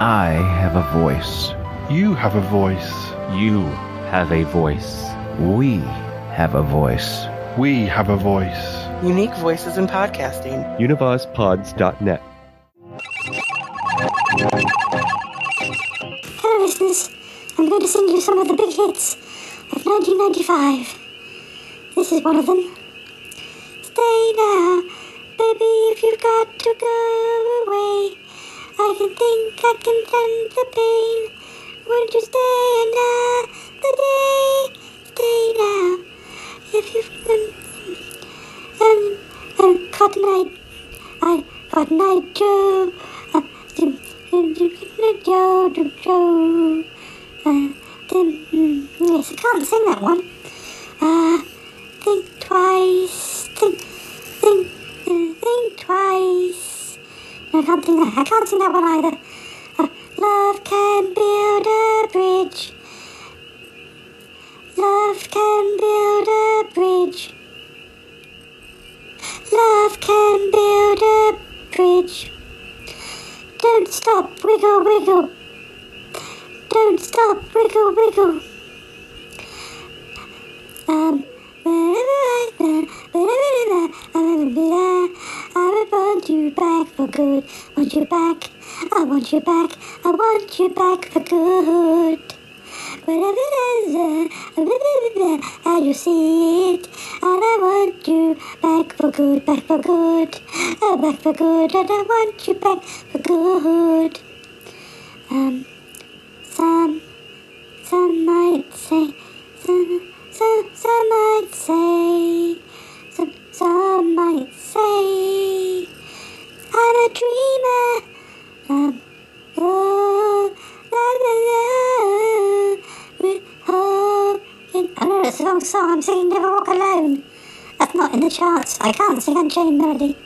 I have a voice. You have a voice. You have a voice. We have a voice. We have a voice. Unique voices in podcasting. UnivazPods.net. Hello, listeners. I'm going to sing you some of the big hits of 1995. This is one of them. Stay now, baby, if you've got to go away. I can think I can stand the pain. Won't you stay another day? Stay now, if you've um, um, um, Cotton Eye, I, Cotton Eye Joe, uh, Joe, Joe, Joe, uh, yes, I can't sing that one. Uh, think twice, think, think, uh, think twice. I can't sing that. I can't sing that one either. Love can build a bridge. Love can build a bridge. Love can build a bridge. Don't stop, wiggle, wiggle. Don't stop, wiggle, wiggle. Um, I want you back for good. Want you back. I want you back. I want you back for good. Whatever it is, and you see it, and I want you back for good, back for good, uh, back for good, and I want you back for good. Um, some, some might say, some, some, some might say, some, some might say, I'm a dreamer. Um, oh, la la la, with hope in. I know it's the wrong song. I'm singing Never Walk Alone. That's not in the charts. I can't sing Unchained Melody.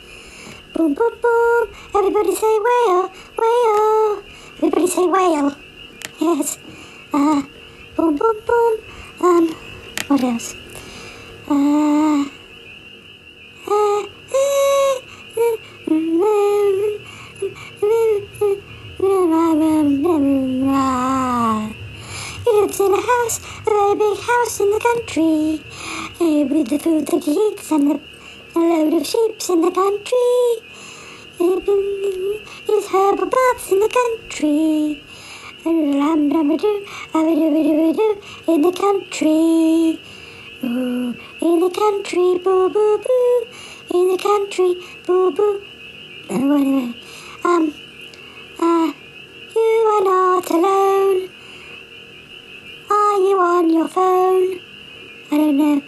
Boom, boom, boom. Everybody say whale, whale. Everybody say whale. Yes. Uh, boom, boom, boom. Um, what else? Uh, uh, He lives in a house, a very big house in the country, eh, with the food that he eats and the, a load of sheep in the country. His herbal baths in the country. In the country. In the country, boo boo boo. In the country, boo boo. Oh, anyway, um, uh, you are not alone. Are you on your phone? I don't know.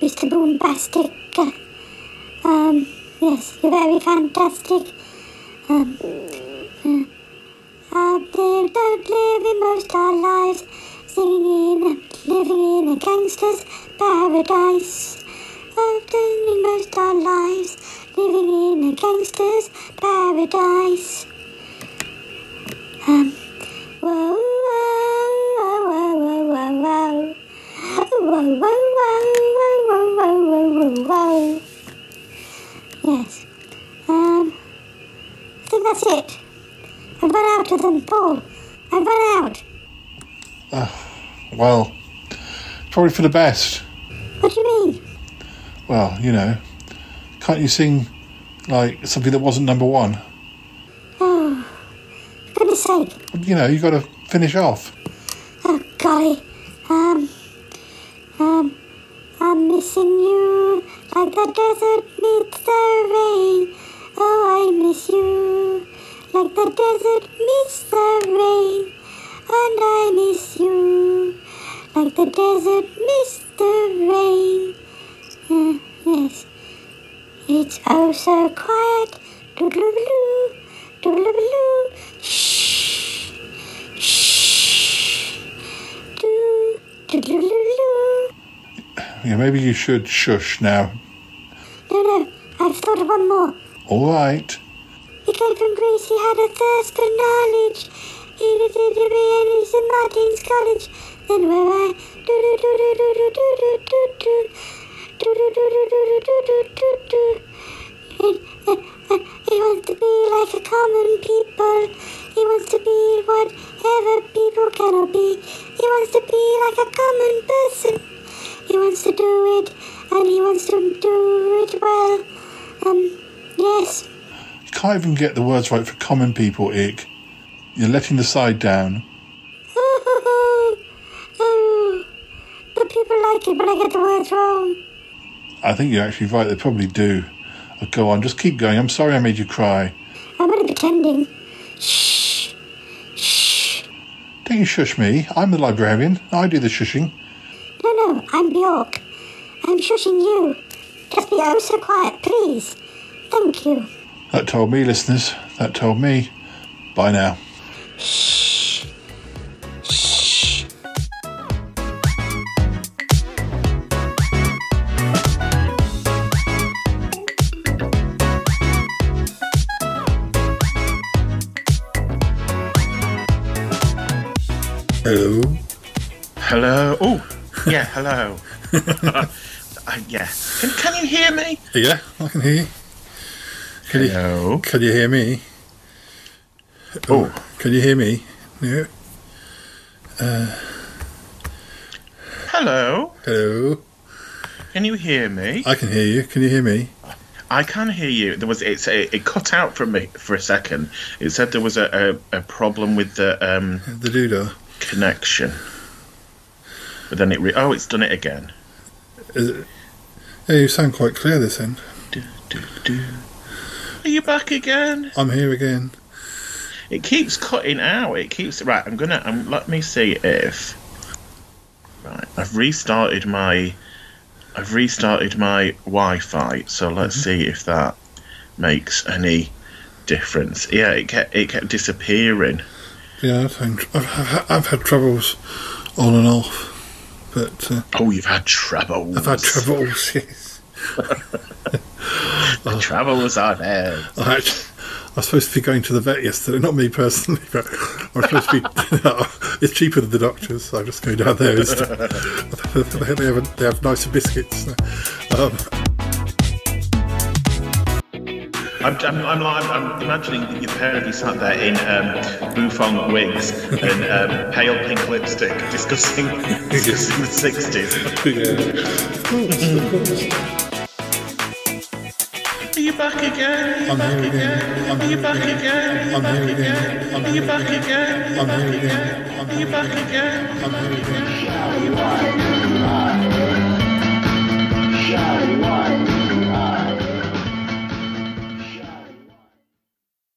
Mr. Boombastic. Uh, um, yes, you're very fantastic. Um, uh, out there, don't live most our lives, singing in, living in a gangster's paradise. Out there most our lives, living in a gangster's paradise. Um. Yes. Um, I think that's it. I've run out of them, Paul. I've run out. Uh, well, probably for the best. What do you mean? Well, you know, can't you sing like something that wasn't number one? Oh, goodness sake. You know, you got to finish off. Oh, golly. Um, um, I'm missing you like the desert meets the rain. Oh, I miss you like the desert meets the rain. And I miss you like the desert meets the rain. Uh, yes. It's oh so quiet. Doodle-oo, doodle-oo, shh, shh, doo, doodle-oo. Yeah, maybe you should shush now. No, no, I've thought of one more. All right. He came from Greece, he had a thirst for knowledge. He to be and in Martin's College. Then where I do do do do do do do do do do do do do do do do do do do He, uh, uh, he wants to be like a common people. He wants to be whatever people cannot be. He wants to be like a common person. He wants to do it, and he wants to do it well. Um, yes. You can't even get the words right for common people, Ikk. You're letting the side down. but people like it when I get the words wrong. I think you're actually right, they probably do. Oh, go on, just keep going. I'm sorry I made you cry. I'm only pretending. Shh. Shh. Don't you shush me. I'm the librarian. I do the shushing. No, no, I'm Bjork. I'm shushing you. Just be oh so quiet, please. Thank you. That told me, listeners. That told me. Bye now. Hello. Hello. Oh, yeah. Hello. uh, yeah. Can, can you hear me? Yeah, I can hear you. Can Hello. you can you hear me? Oh. Can you hear me? No. Uh, Hello. hello. Can you hear me? I can hear you. Can you hear me? I can hear you. There was it's it, it cut out from me for a second. It said there was a, a, a problem with the um The doodah. connection. But then it re- oh it's done it again. Is it? Yeah, you sound quite clear this end. Are you back again? I'm here again. It keeps cutting out. It keeps right. I'm gonna. Um, let me see if. Right, I've restarted my. I've restarted my Wi-Fi. So let's see if that makes any difference. Yeah, it kept it kept disappearing. Yeah, I've had, I've, I've, I've had troubles on and off, but uh, Oh, you've had troubles. I've had troubles. Yes. The troubles I've had. I I was supposed to be going to the vet yesterday, not me personally, but I'm supposed to be. it's cheaper than the doctors, so I just go down there instead. they, they, have, they have nicer biscuits. Um, I'm, I'm, I'm, I'm imagining that your pair of sat there in um, bouffant wigs and um, pale pink lipstick discussing, discussing the 60s. Are you back again? Are you back again? I'm again. Back again? I'm again. Back again? I'm again. Back again? I'm again.